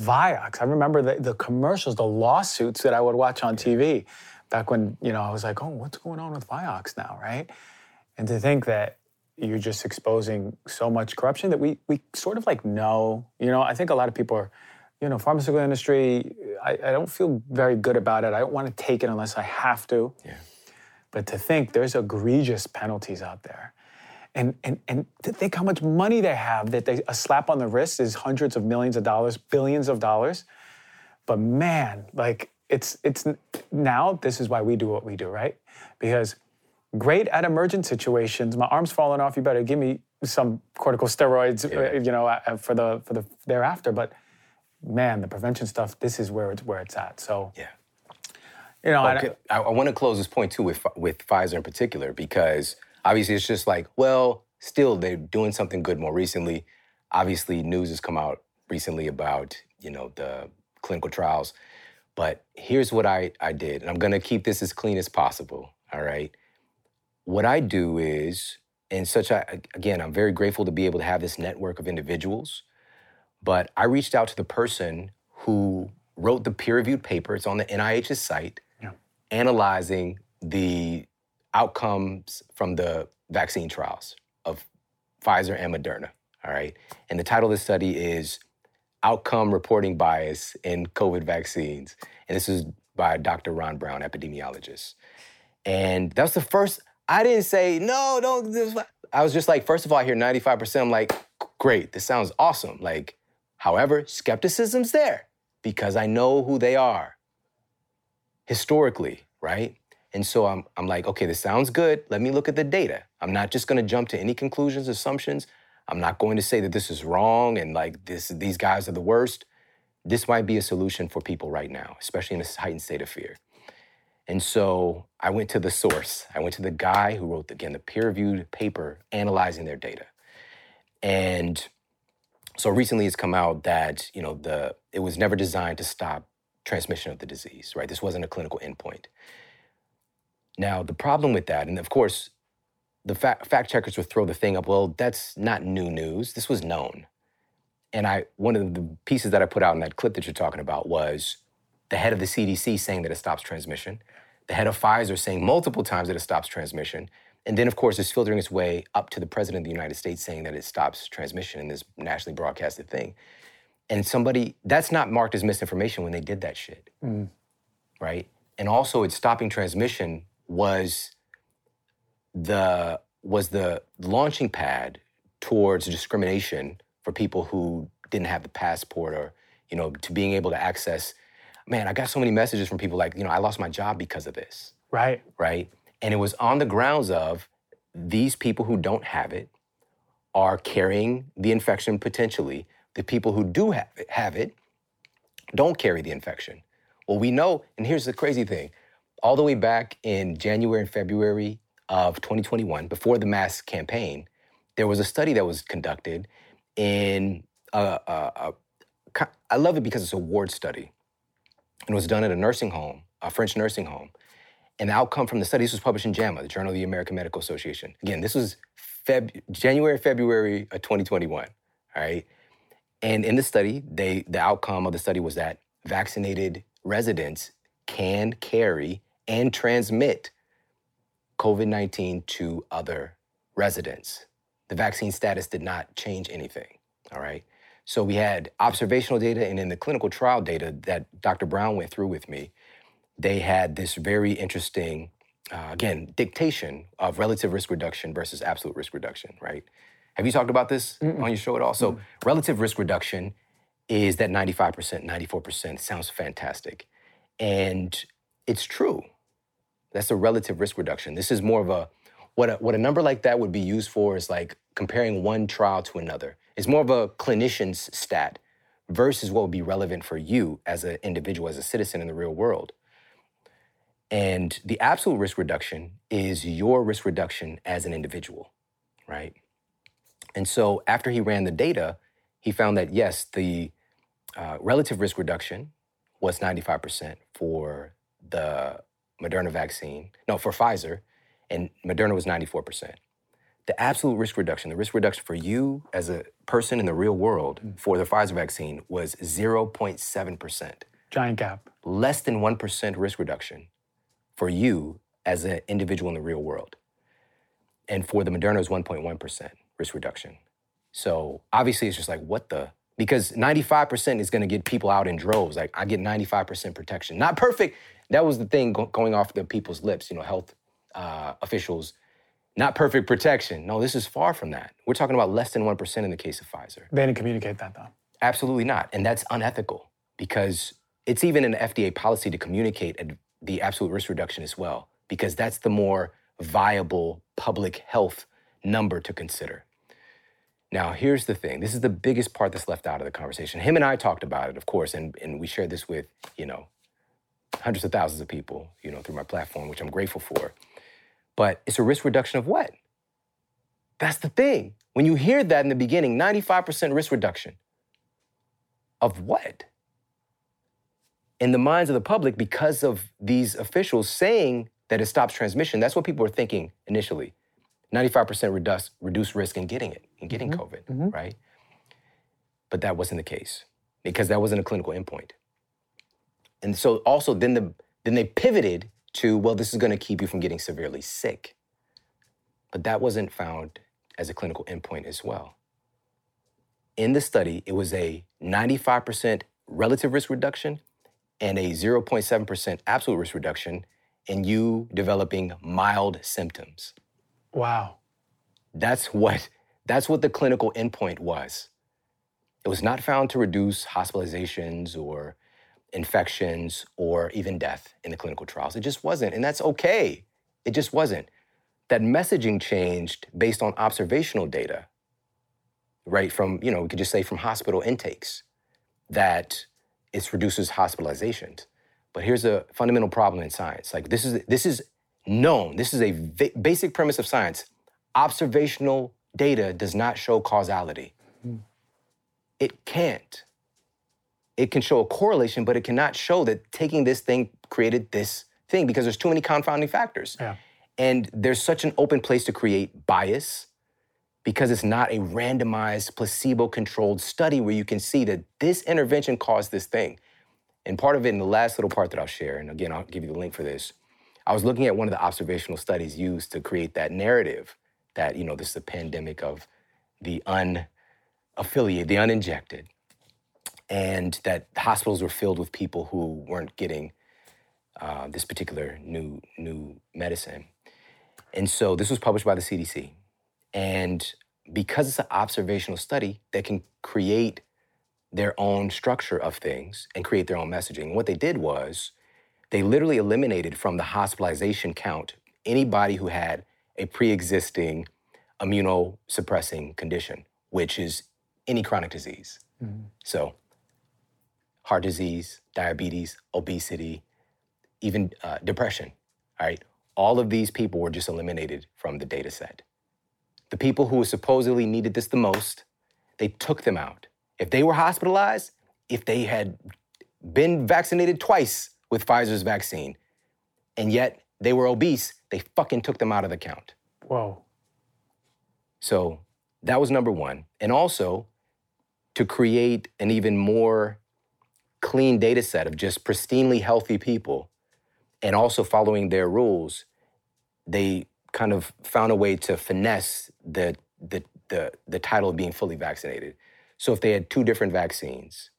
Vioxx, I remember the, the commercials, the lawsuits that I would watch on TV back when, you know, I was like, oh, what's going on with Vioxx now, right? And to think that you're just exposing so much corruption that we we sort of like know, you know, I think a lot of people are you know, pharmaceutical industry, I, I don't feel very good about it. I don't want to take it unless I have to. Yeah. But to think there's egregious penalties out there. And, and, and to think how much money they have, that they, a slap on the wrist is hundreds of millions of dollars, billions of dollars. But man, like it's, it's now, this is why we do what we do, right? Because great at emergent situations, my arm's falling off, you better give me some corticosteroids, yeah. Uh, you know, uh, for the, for the thereafter. But man, the prevention stuff, this is where it's where it's at. So yeah. You know, okay. I, I, want to close this point too with with Pfizer in particular because obviously it's just like, well, still they're doing something good more recently. Obviously, news has come out recently about you know the clinical trials, but here's what I I did, and I'm gonna keep this as clean as possible. All right. What I do is, and such a, again, I'm very grateful to be able to have this network of individuals but I reached out to the person who wrote the peer reviewed paper, it's on the NIH's site, yeah. analyzing the outcomes from the vaccine trials of Pfizer and Moderna. All right. And the title of the study is Outcome Reporting Bias in COVID Vaccines. And this is by Dr. Ron Brown, epidemiologist. And that was the first, I didn't say, no, don't. I was just like, first of all, I hear 95%. I'm like, great, this sounds awesome. Like, However, skepticism's there because I know who they are historically, right? And so I'm, I'm like, okay, this sounds good. Let me look at the data. I'm not just going to jump to any conclusions, assumptions. I'm not going to say that this is wrong and like this, these guys are the worst. This might be a solution for people right now, especially in a heightened state of fear. And so I went to the source. I went to the guy who wrote, again, the peer reviewed paper analyzing their data. And so recently it's come out that, you know, the it was never designed to stop transmission of the disease, right? This wasn't a clinical endpoint. Now, the problem with that, and of course, the fact, fact checkers would throw the thing up, well, that's not new news. This was known. And I one of the pieces that I put out in that clip that you're talking about was the head of the CDC saying that it stops transmission, the head of Pfizer saying multiple times that it stops transmission, and then, of course, it's filtering its way up to the president of the United States saying that it stops transmission in this nationally broadcasted thing. And somebody, that's not marked as misinformation when they did that shit. Mm. Right? And also, it's stopping transmission was the was the launching pad towards discrimination for people who didn't have the passport or you know to being able to access man i got so many messages from people like you know i lost my job because of this right right and it was on the grounds of these people who don't have it are carrying the infection potentially. The people who do have it, have it don't carry the infection. Well, we know, and here's the crazy thing all the way back in January and February of 2021, before the mask campaign, there was a study that was conducted in a, a, a I love it because it's a ward study. And it was done at a nursing home, a French nursing home. The outcome from the study, this was published in JAMA, the Journal of the American Medical Association. Again, this was Feb- January, February of 2021, all right? And in the study, they the outcome of the study was that vaccinated residents can carry and transmit COVID 19 to other residents. The vaccine status did not change anything, all right? So we had observational data and in the clinical trial data that Dr. Brown went through with me, they had this very interesting, uh, again, dictation of relative risk reduction versus absolute risk reduction, right? Have you talked about this Mm-mm. on your show at all? So, Mm-mm. relative risk reduction is that 95%, 94%. Sounds fantastic. And it's true. That's a relative risk reduction. This is more of a what a, what a number like that would be used for is like comparing one trial to another. It's more of a clinician's stat versus what would be relevant for you as an individual, as a citizen in the real world. And the absolute risk reduction is your risk reduction as an individual, right? And so after he ran the data, he found that yes, the uh, relative risk reduction was 95% for the Moderna vaccine, no, for Pfizer, and Moderna was 94%. The absolute risk reduction, the risk reduction for you as a person in the real world mm. for the Pfizer vaccine was 0.7%. Giant gap. Less than 1% risk reduction for you as an individual in the real world. And for the Moderna, was 1.1% risk reduction. So obviously, it's just like, what the? Because 95% is going to get people out in droves. Like, I get 95% protection. Not perfect. That was the thing go- going off the people's lips, you know, health uh, officials. Not perfect protection. No, this is far from that. We're talking about less than 1% in the case of Pfizer. They didn't communicate that, though. Absolutely not. And that's unethical because it's even an FDA policy to communicate the absolute risk reduction as well, because that's the more viable public health number to consider. Now, here's the thing. This is the biggest part that's left out of the conversation. Him and I talked about it, of course, and, and we shared this with, you know, hundreds of thousands of people, you know, through my platform, which I'm grateful for. But it's a risk reduction of what? That's the thing. When you hear that in the beginning, 95% risk reduction of what? In the minds of the public, because of these officials saying that it stops transmission, that's what people were thinking initially. 95% reduce, reduce risk in getting it, in getting mm-hmm. COVID, mm-hmm. right? But that wasn't the case because that wasn't a clinical endpoint. And so also then the then they pivoted to, well, this is going to keep you from getting severely sick. But that wasn't found as a clinical endpoint as well. In the study, it was a 95% relative risk reduction and a 0.7% absolute risk reduction in you developing mild symptoms. Wow. That's what that's what the clinical endpoint was. It was not found to reduce hospitalizations or infections or even death in the clinical trials. It just wasn't, and that's okay. It just wasn't. That messaging changed based on observational data, right? From, you know, we could just say from hospital intakes, that it reduces hospitalizations. But here's a fundamental problem in science. Like this is this is known. This is a v- basic premise of science. Observational data does not show causality. Mm. It can't. It can show a correlation, but it cannot show that taking this thing created this thing because there's too many confounding factors. Yeah. And there's such an open place to create bias because it's not a randomized, placebo controlled study where you can see that this intervention caused this thing. And part of it in the last little part that I'll share, and again, I'll give you the link for this, I was looking at one of the observational studies used to create that narrative that, you know, this is a pandemic of the unaffiliated, the uninjected, and that hospitals were filled with people who weren't getting uh, this particular new, new medicine. And so this was published by the CDC. And because it's an observational study that can create their own structure of things and create their own messaging, what they did was they literally eliminated from the hospitalization count anybody who had a pre existing immunosuppressing condition, which is any chronic disease. So, heart disease, diabetes, obesity, even uh, depression, all right? All of these people were just eliminated from the data set. The people who supposedly needed this the most, they took them out. If they were hospitalized, if they had been vaccinated twice with Pfizer's vaccine, and yet they were obese, they fucking took them out of the count. Whoa. So that was number one. And also to create an even more clean data set of just pristinely healthy people and also following their rules, they kind of found a way to finesse the, the, the, the title of being fully vaccinated. So if they had two different vaccines,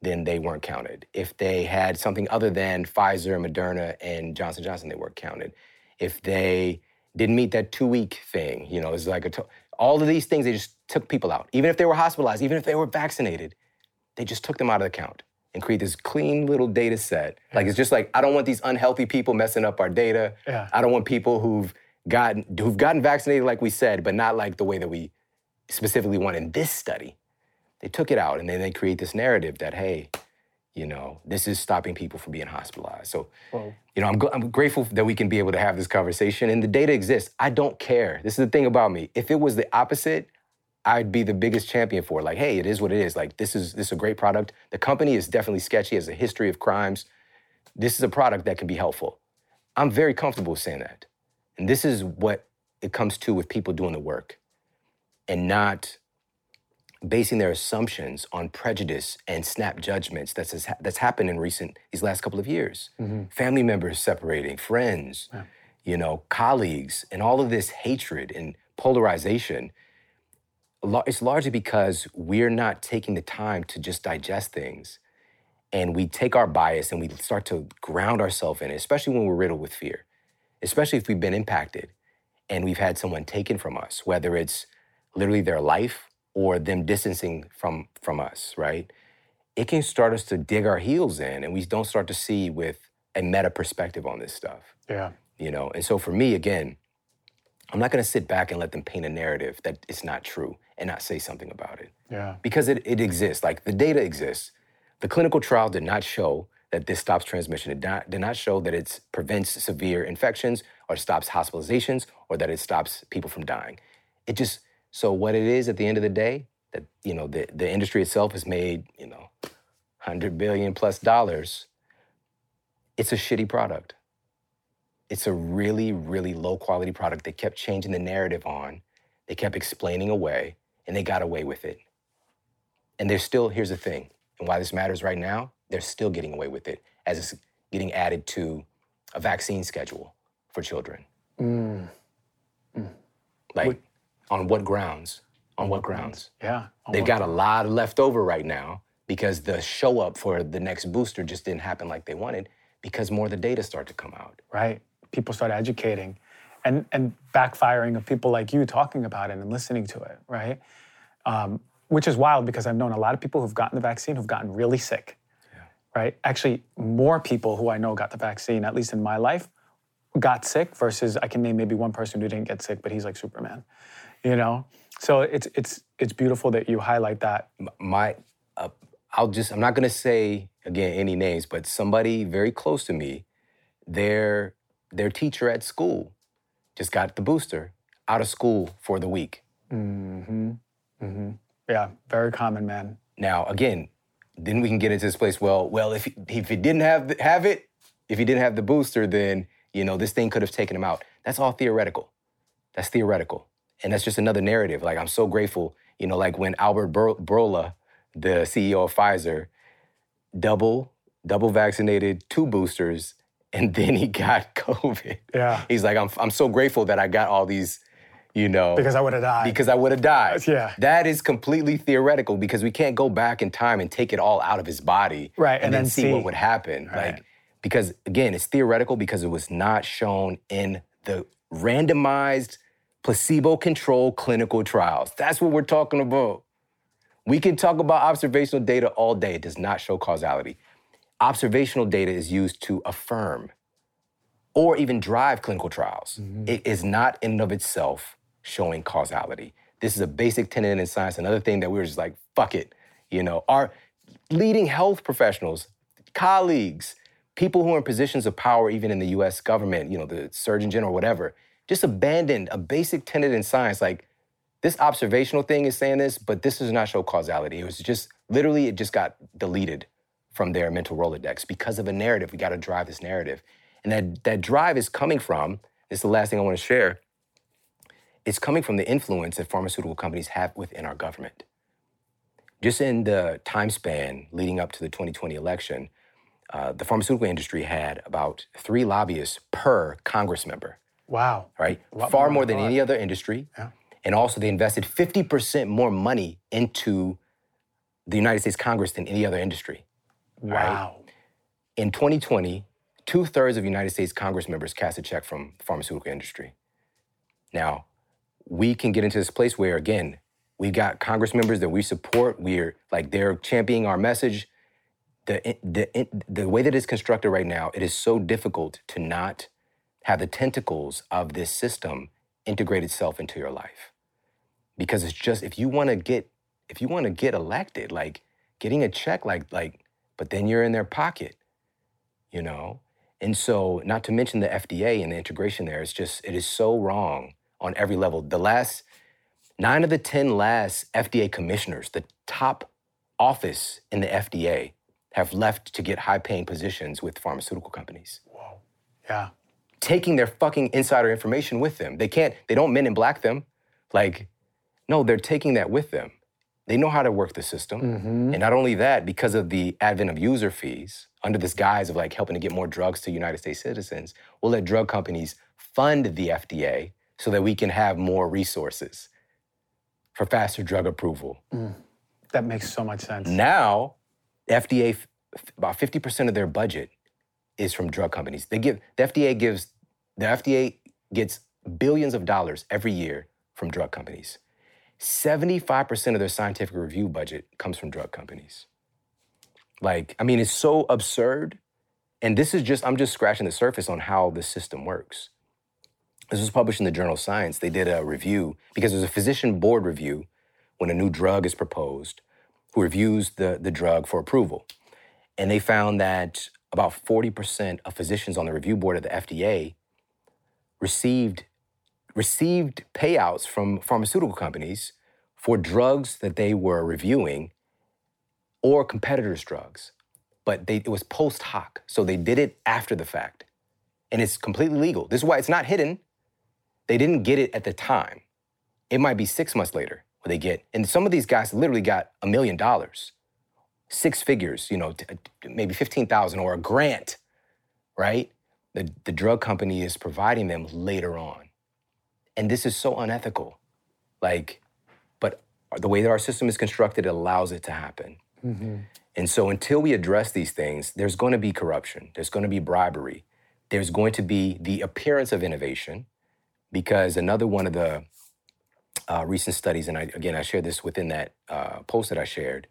then they weren't counted. If they had something other than Pfizer, Moderna, and Johnson Johnson, they weren't counted. If they didn't meet that two-week thing, you know, it's like to- all of these things. They just took people out, even if they were hospitalized, even if they were vaccinated, they just took them out of the count and create this clean little data set. Like it's just like I don't want these unhealthy people messing up our data. Yeah. I don't want people who've gotten who've gotten vaccinated, like we said, but not like the way that we specifically want in this study. They took it out and then they create this narrative that hey, you know, this is stopping people from being hospitalized. So, Whoa. you know, I'm, I'm grateful that we can be able to have this conversation and the data exists. I don't care. This is the thing about me. If it was the opposite, I'd be the biggest champion for it. Like, hey, it is what it is. Like, this is this is a great product. The company is definitely sketchy, has a history of crimes. This is a product that can be helpful. I'm very comfortable saying that. And this is what it comes to with people doing the work and not basing their assumptions on prejudice and snap judgments that's has- that's happened in recent these last couple of years. Mm-hmm. Family members separating, friends, you know, colleagues, and all of this hatred and polarization. It's largely because we're not taking the time to just digest things, and we take our bias and we start to ground ourselves in it, especially when we're riddled with fear, especially if we've been impacted and we've had someone taken from us, whether it's literally their life or them distancing from from us, right? It can start us to dig our heels in and we don't start to see with a meta perspective on this stuff, Yeah. you know? And so for me, again, I'm not gonna sit back and let them paint a narrative that it's not true and not say something about it Yeah. because it, it exists. Like the data exists. The clinical trial did not show that this stops transmission. It did not, did not show that it prevents severe infections or stops hospitalizations or that it stops people from dying. It just, so what it is at the end of the day, that, you know, the, the industry itself has made, you know, 100 billion plus dollars. It's a shitty product. It's a really, really low quality product. They kept changing the narrative on. They kept explaining away, and they got away with it. And they're still, here's the thing, and why this matters right now, they're still getting away with it as it's getting added to a vaccine schedule for children. Mm. Like, on what grounds? On what grounds? Yeah. They've got a lot left over right now because the show up for the next booster just didn't happen like they wanted because more of the data start to come out. right? People start educating and, and backfiring of people like you talking about it and listening to it, right? Um, which is wild because I've known a lot of people who've gotten the vaccine who've gotten really sick, right? Actually, more people who I know got the vaccine, at least in my life, got sick versus I can name maybe one person who didn't get sick, but he's like Superman, you know? So it's, it's, it's beautiful that you highlight that. my uh, I'll just I'm not gonna say again any names, but somebody very close to me, their their teacher at school just got the booster out of school for the week. Mm-hmm. Mm-hmm. Yeah, very common, man. Now again, then we can get into this place. Well, well, if he, if he didn't have have it, if he didn't have the booster, then you know this thing could have taken him out. That's all theoretical. That's theoretical, and that's just another narrative. Like I'm so grateful, you know, like when Albert Bur- Bourla, the CEO of Pfizer, double double vaccinated, two boosters, and then he got COVID. Yeah. He's like, I'm I'm so grateful that I got all these, you know, Because I would have died. because I would have died. Yeah. That is completely theoretical because we can't go back in time and take it all out of his body Right, and, and then then see, see. what would happen. Right. Like because again, it's theoretical because it was not shown in the randomized placebo-controlled clinical trials. That's what we're talking about. We can talk about observational data all day. It does not show causality. Observational data is used to affirm or even drive clinical trials. Mm-hmm. It is not in and of itself showing causality. This is a basic tenet in science. Another thing that we were just like, fuck it. You know, our leading health professionals, colleagues, people who are in positions of power, even in the US government, you know, the Surgeon General, whatever, just abandoned a basic tenet in science. Like, this observational thing is saying this, but this does not show causality. It was just literally, it just got deleted from their mental Rolodex because of a narrative. We got to drive this narrative. And that, that drive is coming from, this is the last thing I want to share, it's coming from the influence that pharmaceutical companies have within our government. Just in the time span leading up to the 2020 election, uh, the pharmaceutical industry had about three lobbyists per Congress member. Wow. Right? Far more more than any other industry. Yeah. And also, they invested 50% more money into the United States Congress than any other industry. Right. Wow. In 2020, two thirds of United States Congress members cast a check from the pharmaceutical industry. Now, we can get into this place where, again, we've got Congress members that we support. We're like they're championing our message. The, the, the way that it's constructed right now, it is so difficult to not have the tentacles of this system integrate itself into your life. Because it's just if you want to get if you want to get elected, like getting a check like like but then you're in their pocket, you know? And so, not to mention the FDA and the integration there, it's just, it is so wrong on every level. The last, nine of the 10 last FDA commissioners, the top office in the FDA, have left to get high paying positions with pharmaceutical companies, Whoa. Yeah. taking their fucking insider information with them. They can't, they don't men in black them. Like, no, they're taking that with them. They know how to work the system. Mm-hmm. And not only that, because of the advent of user fees, under this guise of like helping to get more drugs to United States citizens, we'll let drug companies fund the FDA so that we can have more resources for faster drug approval. Mm. That makes so much sense. Now, FDA, about 50% of their budget is from drug companies. They give, the FDA gives, the FDA gets billions of dollars every year from drug companies. 75% of their scientific review budget comes from drug companies. Like, I mean, it's so absurd. And this is just, I'm just scratching the surface on how the system works. This was published in the journal Science. They did a review because there's a physician board review when a new drug is proposed who reviews the, the drug for approval. And they found that about 40% of physicians on the review board of the FDA received, received payouts from pharmaceutical companies for drugs that they were reviewing or competitors' drugs. But they, it was post hoc, so they did it after the fact. And it's completely legal. This is why it's not hidden. They didn't get it at the time. It might be six months later where they get, and some of these guys literally got a million dollars, six figures, you know, t- maybe 15,000 or a grant, right? The, the drug company is providing them later on. And this is so unethical. Like, but the way that our system is constructed, it allows it to happen. Mm-hmm. And so until we address these things, there's going to be corruption, there's going to be bribery, there's going to be the appearance of innovation, because another one of the uh, recent studies, and I, again, I shared this within that uh, post that I shared,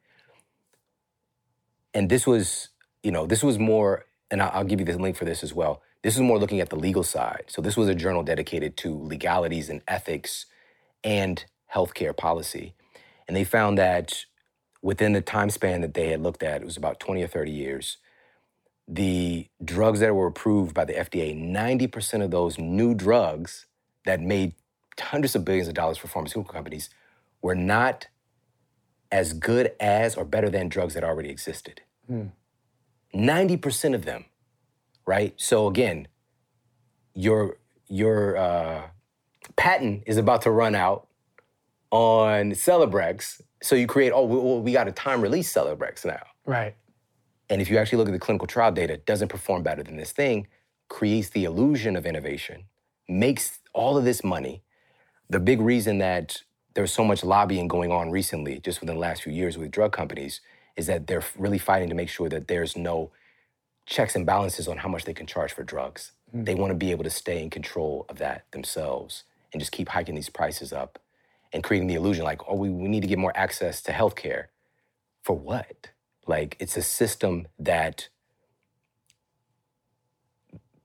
and this was, you know, this was more, and I'll, I'll give you the link for this as well. This is more looking at the legal side. So this was a journal dedicated to legalities and ethics and healthcare policy, and they found that within the time span that they had looked at, it was about 20 or 30 years, the drugs that were approved by the FDA, 90% of those new drugs that made hundreds of billions of dollars for pharmaceutical companies were not as good as or better than drugs that already existed. 90% of them, right? So again, your your uh, patent is about to run out on Celebrex. So you create, oh, we, we got a time release Celebrex now. Right. And if you actually look at the clinical trial data, it doesn't perform better than this thing, creates the illusion of innovation, makes all of this money. The big reason that there's so much lobbying going on recently, just within the last few years with drug companies, is that they're really fighting to make sure that there's no checks and balances on how much they can charge for drugs. Hmm. They want to be able to stay in control of that themselves and just keep hiking these prices up and creating the illusion like, oh, we, we need to get more access to healthcare. For what? Like, it's a system that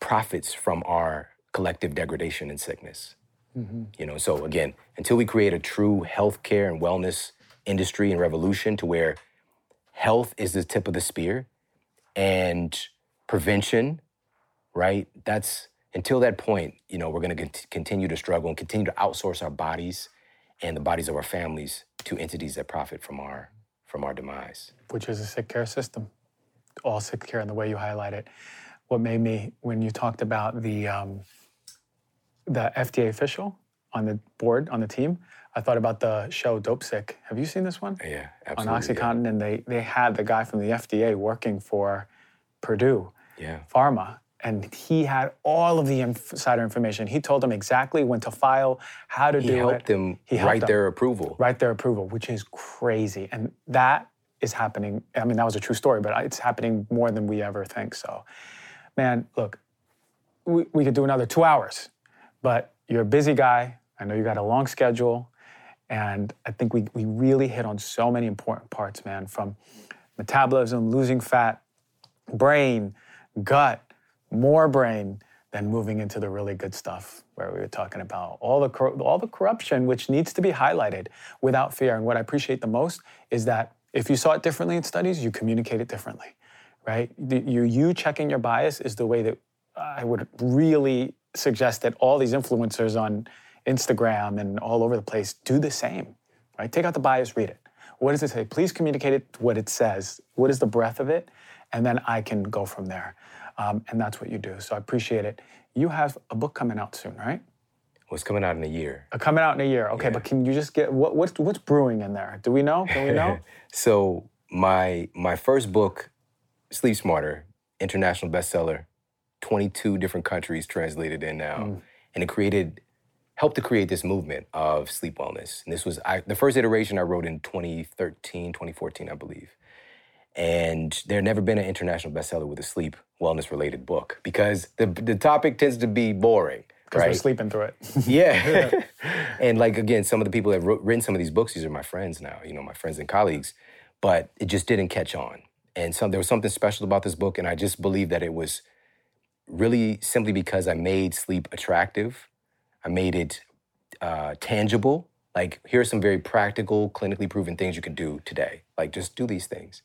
profits from our collective degradation and sickness. You know, so again, until we create a true healthcare and wellness industry and revolution to where health is the tip of the spear and prevention, right? That's until that point, you know, we're going to continue to struggle and continue to outsource our bodies and the bodies of our families to entities that profit from our from our demise. Which is a sick care system, all sick care in the way you highlight it. What made me when you talked about the um, the FDA official on the board on the team, I thought about the show Dopesick. Have you seen this one? Yeah, absolutely. On. OxyContin, and they they had the guy from the FDA working for Purdue Yeah. Pharma, and he had all of the insider information. He told them exactly when to file, how to He do it. them He helped them write them. their approval. write their approval, which is crazy. And that is happening. I mean, that was a true story, but it's happening more than we ever think. So, man, look, we, we could do another two hours, but you're a busy guy. I know you got a long schedule. And I think we, we really hit on so many important parts, man, from metabolism, losing fat, brain, gut, more brain, then moving into the really good stuff where we were talking about all the all the corruption which needs to be highlighted without fear. And what I appreciate the most is that if you saw it differently in studies, you communicate it differently, right? The- You you checking your bias is the way that I would really suggest that all these influencers on Instagram and all over the place do the same, right? Take out the bias, read it. What does it say? Please communicate it what it says. What is the breadth of it? And then I can go from there. Um, and that's what you do. So I appreciate it. You have a book coming out soon, right? Was coming out in a year. Uh, coming out in a year. Okay, but can you just get what, what's what's brewing in there? Do we know? Can we know? So my my first book, Sleep Smarter, international bestseller, 22 different countries translated in now, mm. and it created helped to create this movement of sleep wellness. And this was I, the first iteration I wrote in 2013, 2014, I believe. And there had never been an international bestseller with a sleep wellness related book because the the topic tends to be boring, Because we're sleeping through it. Yeah. and like again, some of the people that have wrote, written some of these books, these are my friends now, you know, my friends and colleagues, but it just didn't catch on. And some there was something special about this book, and I just believe that it was really simply because I made sleep attractive. I made it uh, tangible. Like here are some very practical, clinically proven things you can do today. Like just do these things,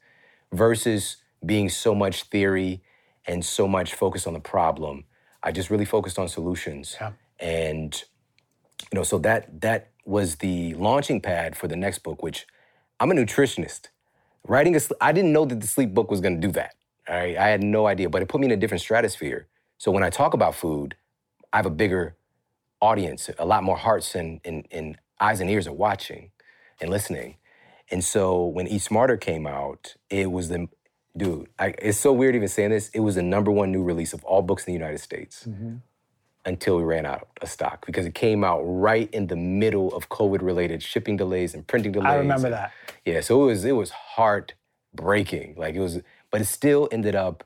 versus being so much theory and so much focus on the problem. I just really focused on solutions Yeah. and you know so that that was the launching pad for the next book which i'm a nutritionist writing a i didn't know that the sleep book was going to do that all right i had no idea but it put me in a different stratosphere so when i talk about food i have a bigger audience a lot more hearts and, and, and eyes and ears are watching and listening and so when eat smarter came out it was the dude I, it's so weird even saying this it was the number one new release of all books in the united states mm-hmm. until we ran out of stock because it came out right in the middle of COVID related shipping delays and printing delays. I remember that. Yeah, so it was it was heartbreaking. Like it was, but it still ended up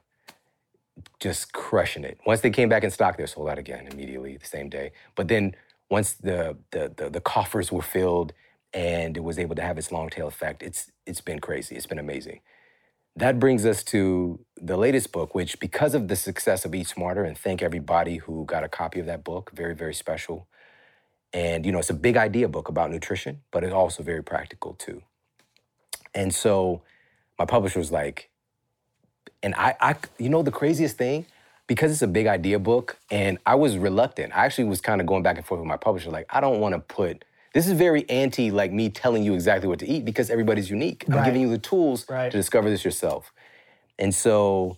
just crushing it. Once they came back in stock, they were sold out again immediately the same day. But then once the the the, the coffers were filled and it was able to have its long tail effect, it's it's been crazy. It's been amazing. That brings us to the latest book, which, because of the success of Eat Smarter, and thank everybody who got a copy of that book, very, very special. And, you know, it's a big idea book about nutrition, but it's also very practical too. And so my publisher was like, and I, I, you know, the craziest thing, because it's a big idea book, and I was reluctant. I actually was kind of going back and forth with my publisher, like, I don't want to put, this is very anti like me telling you exactly what to eat because everybody's unique. I'm giving you the tools Right. to discover this yourself. And so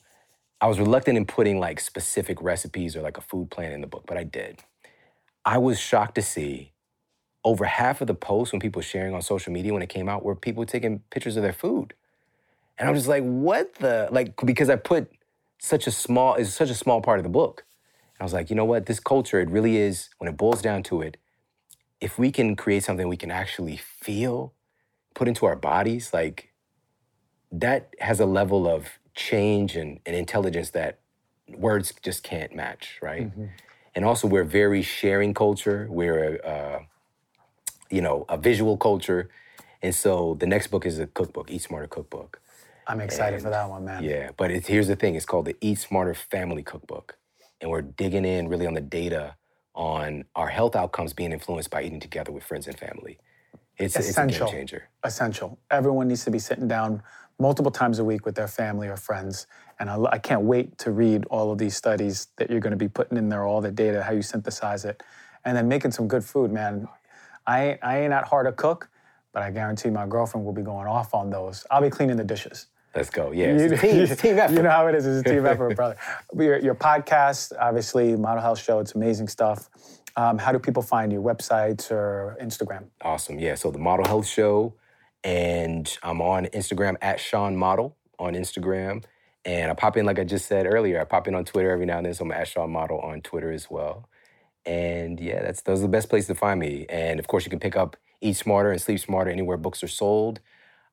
I was reluctant in putting like specific recipes or like a food plan in the book, but I did. I was shocked to see over half of the posts when people were sharing on social media when it came out were people taking pictures of their food. And I was just like, what the like because I put such a small is such a small part of the book. And I was like, you know what? This culture, it really is, when it boils down to it, if we can create something we can actually feel, put into our bodies, like that has a level of change and, and intelligence that words just can't match, right? And also, we're very sharing culture. We're a, uh, you know, a visual culture. And so the next book is a cookbook, Eat Smarter Cookbook. I'm excited for that one, man. Yeah, but it, here's the thing: it's called the Eat Smarter Family Cookbook, and we're digging in really on the data on our health outcomes being influenced by eating together with friends and family. It's, it's a game changer. essential. Everyone needs to be sitting down multiple times a week with their family or friends. And I, I can't wait to read all of these studies that you're going to be putting in there, all the data, how you synthesize it, and then making some good food, man. I, ain't- I ain't that hard to cook, but I guarantee my girlfriend will be going off on those. I'll be cleaning the dishes. Let's go. Yeah, it's a team, it's a team effort. You know how it is. It's a team effort, brother. Your, your podcast, obviously, Model Health Show, it's amazing stuff. Um, how do people find you? Websites or Instagram? Awesome. Yeah. So the Model Health Show, and I'm on Instagram at Shawn Model on Instagram. And I pop in, like I just said earlier, I pop in on Twitter every now and then. So I'm at Shawn Model on Twitter as well. And yeah, that's those are the best places to find me. And of course, you can pick up Eat Smarter and Sleep Smarter anywhere books are sold.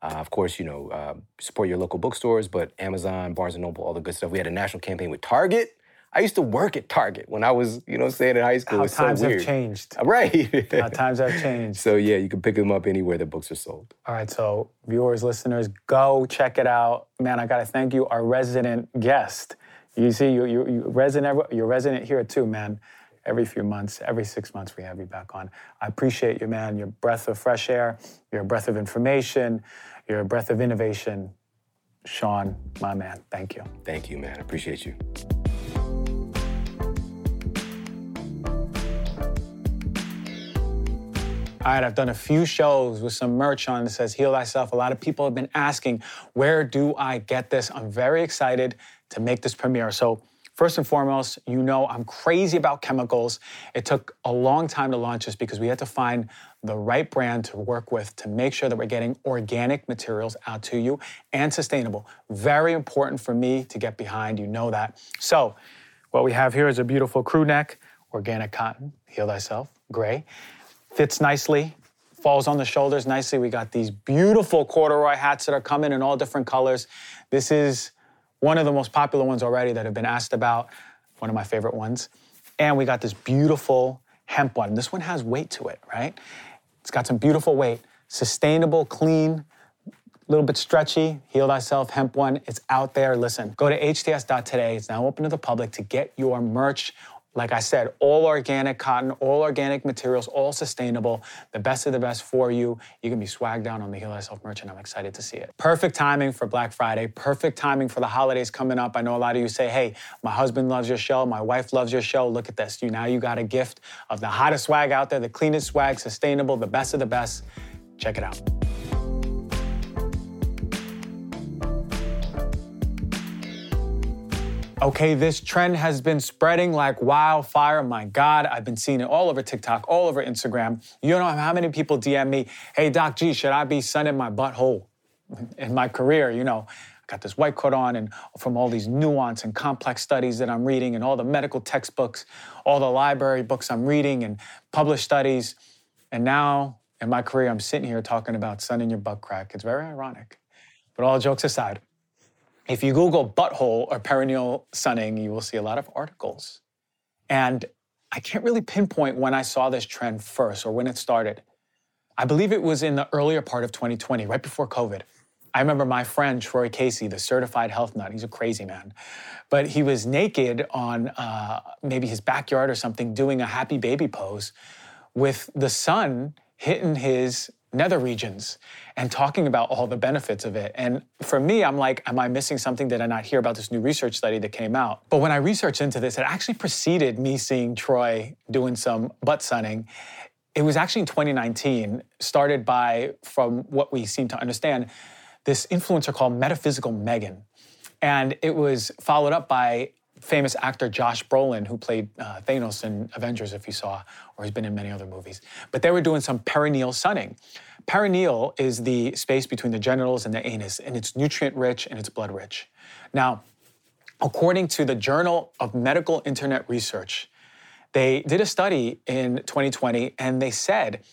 Uh, of course, you know, uh, support your local bookstores, but Amazon, Barnes and Noble, all the good stuff. We had a national campaign with Target. I used to work at Target when I was, you know, staying in high school. How times so weird. have changed. Right. How times have changed. so yeah, you can pick them up anywhere the books are sold. All right, so viewers, listeners, go check it out. Man, I gotta thank you, our resident guest. You see, you you, you resident, you're resident here too, man. Every few months, every six months, we have you back on. I appreciate you, man. Your breath of fresh air, your breath of information, your breath of innovation. Shawn, my man, thank you. Thank you, man. I appreciate you. All right, I've done a few shows with some merch on that says Heal Thyself. A lot of people have been asking, where do I get this? I'm very excited to make this premiere. So, first and foremost, you know I'm crazy about chemicals. It took a long time to launch this because we had to find the right brand to work with to make sure that we're getting organic materials out to you and sustainable. Very important for me to get behind. You know that. So, what we have here is a beautiful crew neck, organic cotton, Heal Thyself, gray fits nicely, falls on the shoulders nicely. We got these beautiful corduroy hats that are coming in all different colors. This is one of the most popular ones already that have been asked about, one of my favorite ones. And we got this beautiful hemp one. This one has weight to it, right? It's got some beautiful weight, sustainable, clean, a little bit stretchy. Heal Thyself Hemp One. It's out there. Listen, go to hts.today. It's now open to the public to get your merch. Like I said, all organic cotton, all organic materials, all sustainable, the best of the best for you. You can be swagged down on the Heal Thyself merch, and I'm excited to see it. Perfect timing for Black Friday, perfect timing for the holidays coming up. I know a lot of you say, hey, my husband loves your show, my wife loves your show. Look at this. You now you got a gift of the hottest swag out there, the cleanest swag, sustainable, the best of the best. Check it out. Okay, this trend has been spreading like wildfire. My God, I've been seeing it all over TikTok, all over Instagram. You don't know how many people DM me, hey, Doc G, should I be sunning my butthole in my career? You know, I got this white coat on, and from all these nuance and complex studies that I'm reading, and all the medical textbooks, all the library books I'm reading, and published studies. And now in my career, I'm sitting here talking about sunning your butt crack. It's very ironic. But all jokes aside, if you Google butthole or perineal sunning, you will see a lot of articles. And I can't really pinpoint when I saw this trend first or when it started. I believe it was in the earlier part of 2020, right before COVID. I remember my friend Troy Casey, the certified health nut. He's a crazy man, but he was naked on uh, maybe his backyard or something, doing a happy baby pose, with the sun hitting his nether regions and talking about all the benefits of it. And for me, I'm like, am I missing something? Did I not hear about this new research study that came out? But when I researched into this, it actually preceded me seeing Troy doing some butt sunning. It was actually in 2019, started by, from what we seem to understand, this influencer called Metaphysical Megan. And it was followed up by famous actor Josh Brolin, who played uh, Thanos in Avengers, if you saw, or he's been in many other movies. But they were doing some perineal sunning. Perineal is the space between the genitals and the anus, and it's nutrient rich and it's blood rich. Now, according to the Journal of Medical Internet Research, they did a study in 2020 and they said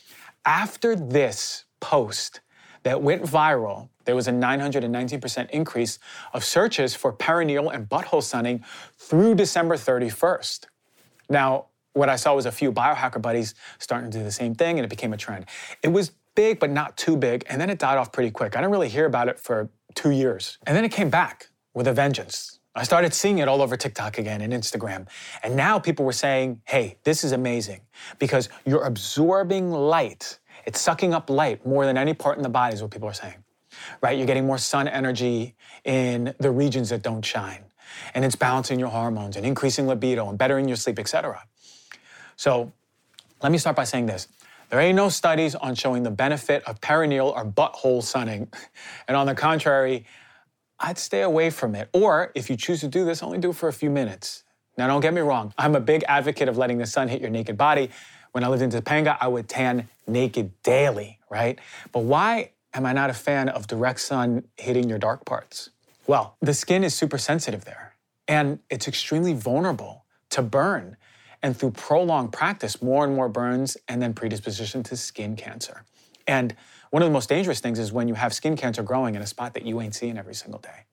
after this post that went viral, there was a 919% increase of searches for perineal and butthole sunning through December 31st. Now, what I saw was a few biohacker buddies starting to do the same thing, and it became a trend. It was big, but not too big, and then it died off pretty quick. I didn't really hear about it for two years. And then it came back with a vengeance. I started seeing it all over TikTok again and Instagram. And now people were saying, hey, this is amazing because you're absorbing light. It's sucking up light more than any part in the body, is what people are saying, right? You're getting more sun energy in the regions that don't shine. And it's balancing your hormones and increasing libido and bettering your sleep, etc. So let me start by saying this. There ain't no studies on showing the benefit of perineal or butthole sunning. And on the contrary, I'd stay away from it. Or if you choose to do this, only do it for a few minutes. Now, don't get me wrong, I'm a big advocate of letting the sun hit your naked body. When I lived in Topanga, I would tan naked daily, right? But why am I not a fan of direct sun hitting your dark parts? Well, the skin is super sensitive there, and it's extremely vulnerable to burn. And through prolonged practice, more and more burns and then predisposition to skin cancer. And one of the most dangerous things is when you have skin cancer growing in a spot that you ain't seeing every single day.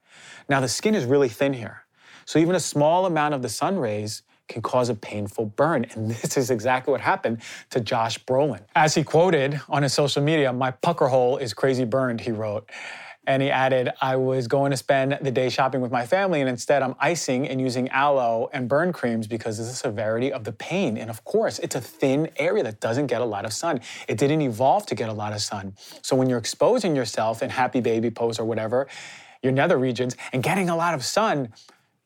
Now, the skin is really thin here. So even a small amount of the sun rays can cause a painful burn. And this is exactly what happened to Josh Brolin. As he quoted on his social media, my pucker hole is crazy burned, he wrote. And he added, I was going to spend the day shopping with my family, and instead I'm icing and using aloe and burn creams because of the severity of the pain. And of course, it's a thin area that doesn't get a lot of sun. It didn't evolve to get a lot of sun. So when you're exposing yourself in happy baby pose or whatever, your nether regions, and getting a lot of sun,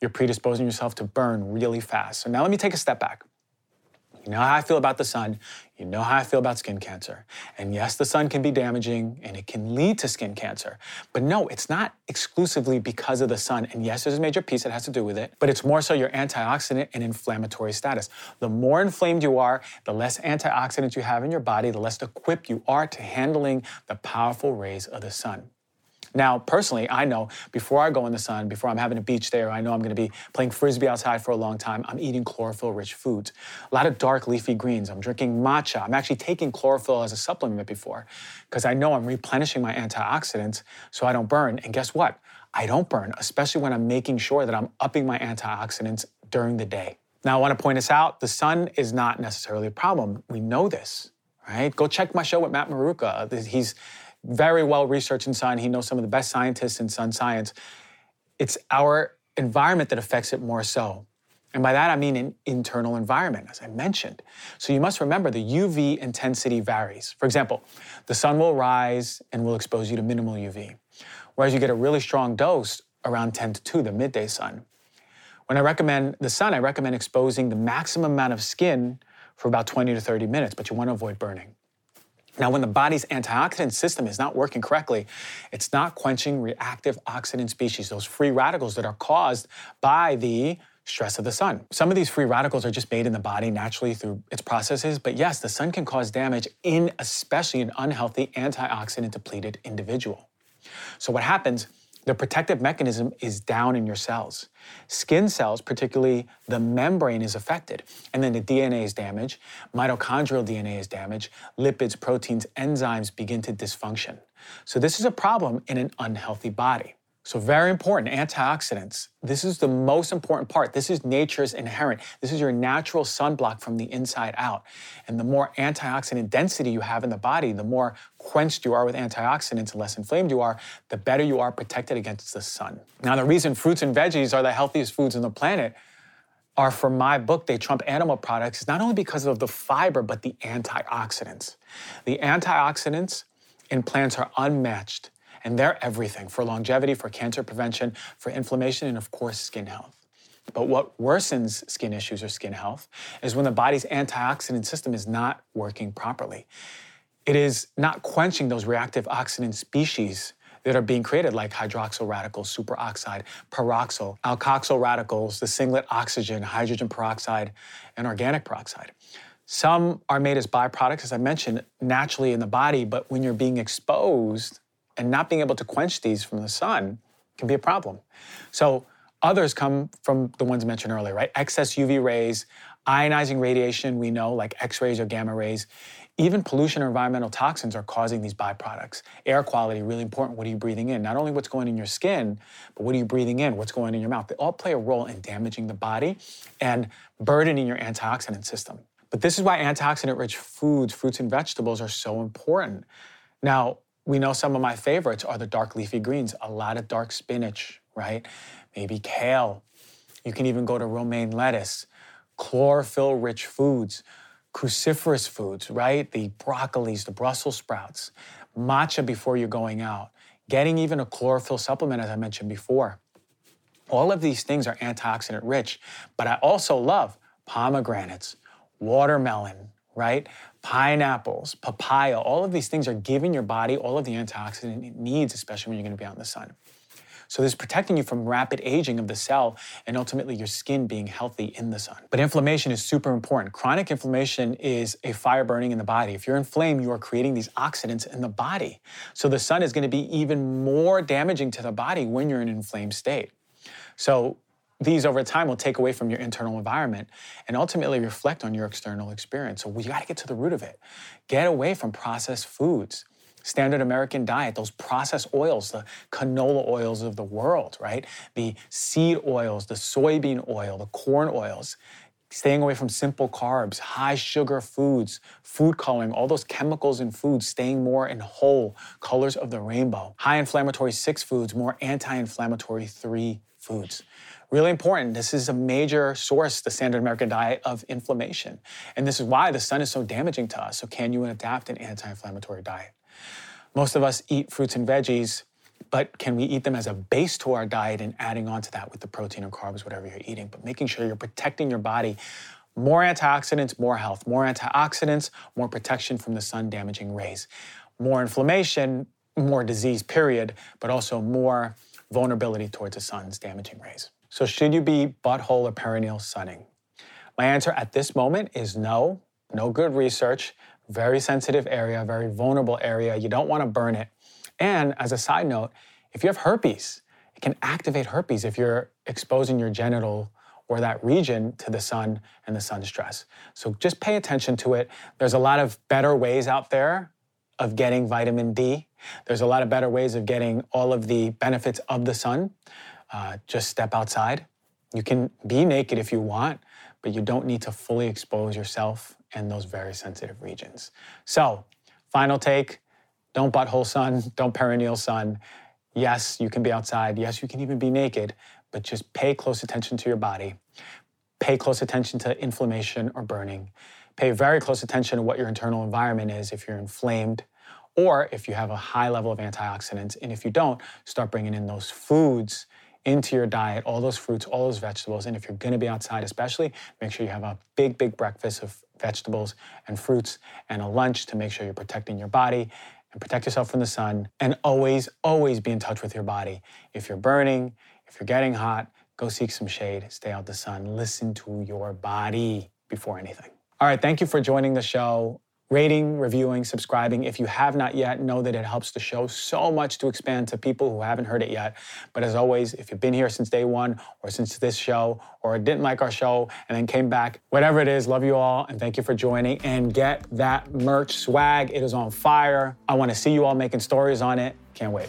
you're predisposing yourself to burn really fast. So now let me take a step back. You know how I feel about the sun. You know how I feel about skin cancer. And yes, the sun can be damaging and it can lead to skin cancer. But no, it's not exclusively because of the sun. And yes, there's a major piece that has to do with it, but it's more so your antioxidant and inflammatory status. The more inflamed you are, the less antioxidants you have in your body, the less equipped you are to handling the powerful rays of the sun. Now, personally, I know before I go in the sun, before I'm having a beach there, I know I'm going to be playing frisbee outside for a long time. I'm eating chlorophyll rich foods, a lot of dark leafy greens. I'm drinking matcha. I'm actually taking chlorophyll as a supplement before because I know I'm replenishing my antioxidants so I don't burn. And guess what? I don't burn, especially when I'm making sure that I'm upping my antioxidants during the day. Now, I want to point this out the sun is not necessarily a problem. We know this, right? Go check my show with Matt Maruca. He's very well researched in sun. He knows some of the best scientists in sun science. It's our environment that affects it more so. And by that, I mean an internal environment, as I mentioned. So you must remember the UV intensity varies. For example, the sun will rise and will expose you to minimal UV, whereas you get a really strong dose around 10 to 2, the midday sun. When I recommend the sun, I recommend exposing the maximum amount of skin for about 20 to 30 minutes, but you want to avoid burning. Now, when the body's antioxidant system is not working correctly, it's not quenching reactive oxidant species, those free radicals that are caused by the stress of the sun. Some of these free radicals are just made in the body naturally through its processes, but yes, the sun can cause damage in especially an unhealthy antioxidant depleted individual. So what happens the protective mechanism is down in your cells. Skin cells, particularly the membrane, is affected. And then the DNA is damaged, mitochondrial DNA is damaged, lipids, proteins, enzymes begin to dysfunction. So, this is a problem in an unhealthy body. So, very important antioxidants. This is the most important part. This is nature's inherent. This is your natural sunblock from the inside out. And the more antioxidant density you have in the body, the more quenched you are with antioxidants and less inflamed you are, the better you are protected against the sun. Now, the reason fruits and veggies are the healthiest foods on the planet are for my book, They Trump Animal Products, is not only because of the fiber, but the antioxidants. The antioxidants in plants are unmatched and they're everything for longevity, for cancer prevention, for inflammation, and of course, skin health. But what worsens skin issues or skin health is when the body's antioxidant system is not working properly. It is not quenching those reactive oxidant species that are being created, like hydroxyl radicals, superoxide, peroxyl, alkoxyl radicals, the singlet oxygen, hydrogen peroxide, and organic peroxide. Some are made as byproducts, as I mentioned, naturally in the body, but when you're being exposed and not being able to quench these from the sun can be a problem. So others come from the ones mentioned earlier, right? Excess UV rays, ionizing radiation, we know, like X rays or gamma rays. Even pollution or environmental toxins are causing these byproducts. Air quality, really important. What are you breathing in? Not only what's going in your skin, but what are you breathing in? What's going in your mouth? They all play a role in damaging the body and burdening your antioxidant system. But this is why antioxidant rich foods, fruits, and vegetables are so important. Now, we know some of my favorites are the dark leafy greens, a lot of dark spinach, right? maybe kale. You can even go to romaine lettuce, chlorophyll rich foods, cruciferous foods, right? The broccolis, the Brussels sprouts, matcha before you're going out, getting even a chlorophyll supplement, as I mentioned before. All of these things are antioxidant rich, but I also love pomegranates, watermelon, right? Pineapples, papaya, all of these things are giving your body all of the antioxidant it needs, especially when you're gonna be out in the sun. So this is protecting you from rapid aging of the cell and ultimately your skin being healthy in the sun. But inflammation is super important. Chronic inflammation is a fire burning in the body. If you're inflamed, you are creating these oxidants in the body. So the sun is going to be even more damaging to the body when you're in an inflamed state. So these over time will take away from your internal environment and ultimately reflect on your external experience. So we got to get to the root of it. Get away from processed foods standard American diet, those processed oils, the canola oils of the world, right? The seed oils, the soybean oil, the corn oils. Staying away from simple carbs, high sugar foods, food coloring, all those chemicals in foods, staying more in whole colors of the rainbow. High inflammatory six foods, more anti inflammatory three foods. Really important. This is a major source, the standard American diet, of inflammation. And this is why the sun is so damaging to us. So, can you adapt an anti inflammatory diet? Most of us eat fruits and veggies, but can we eat them as a base to our diet and adding on to that with the protein and carbs, whatever you're eating, but making sure you're protecting your body. More antioxidants, more health. More antioxidants, more protection from the sun damaging rays. More inflammation, more disease, period, but also more vulnerability towards the sun's damaging rays. So, should you be butthole or perineal sunning? My answer at this moment is no, no good research very sensitive area, very vulnerable area. You don't want to burn it. And as a side note, if you have herpes, it can activate herpes if you're exposing your genital or that region to the sun and the sun stress. So just pay attention to it. There's a lot of better ways out there of getting vitamin D. There's a lot of better ways of getting all of the benefits of the sun. Uh, just step outside. You can be naked if you want, but you don't need to fully expose yourself in those very sensitive regions. So, final take don't butthole sun, don't perineal sun. Yes, you can be outside. Yes, you can even be naked, but just pay close attention to your body. Pay close attention to inflammation or burning. Pay very close attention to what your internal environment is if you're inflamed or if you have a high level of antioxidants. And if you don't, start bringing in those foods into your diet, all those fruits, all those vegetables. And if you're gonna be outside, especially, make sure you have a big, big breakfast of vegetables and fruits and a lunch to make sure you're protecting your body and protect yourself from the sun. And always, always be in touch with your body. If you're burning, if you're getting hot, go seek some shade, stay out the sun, listen to your body before anything. All right, thank you for joining the show rating, reviewing, subscribing. If you have not yet, know that it helps the show so much to expand to people who haven't heard it yet. But as always, if you've been here since day one or since this show or didn't like our show and then came back, whatever it is, love you all and thank you for joining and get that merch swag. It is on fire. I want to see you all making stories on it. Can't wait.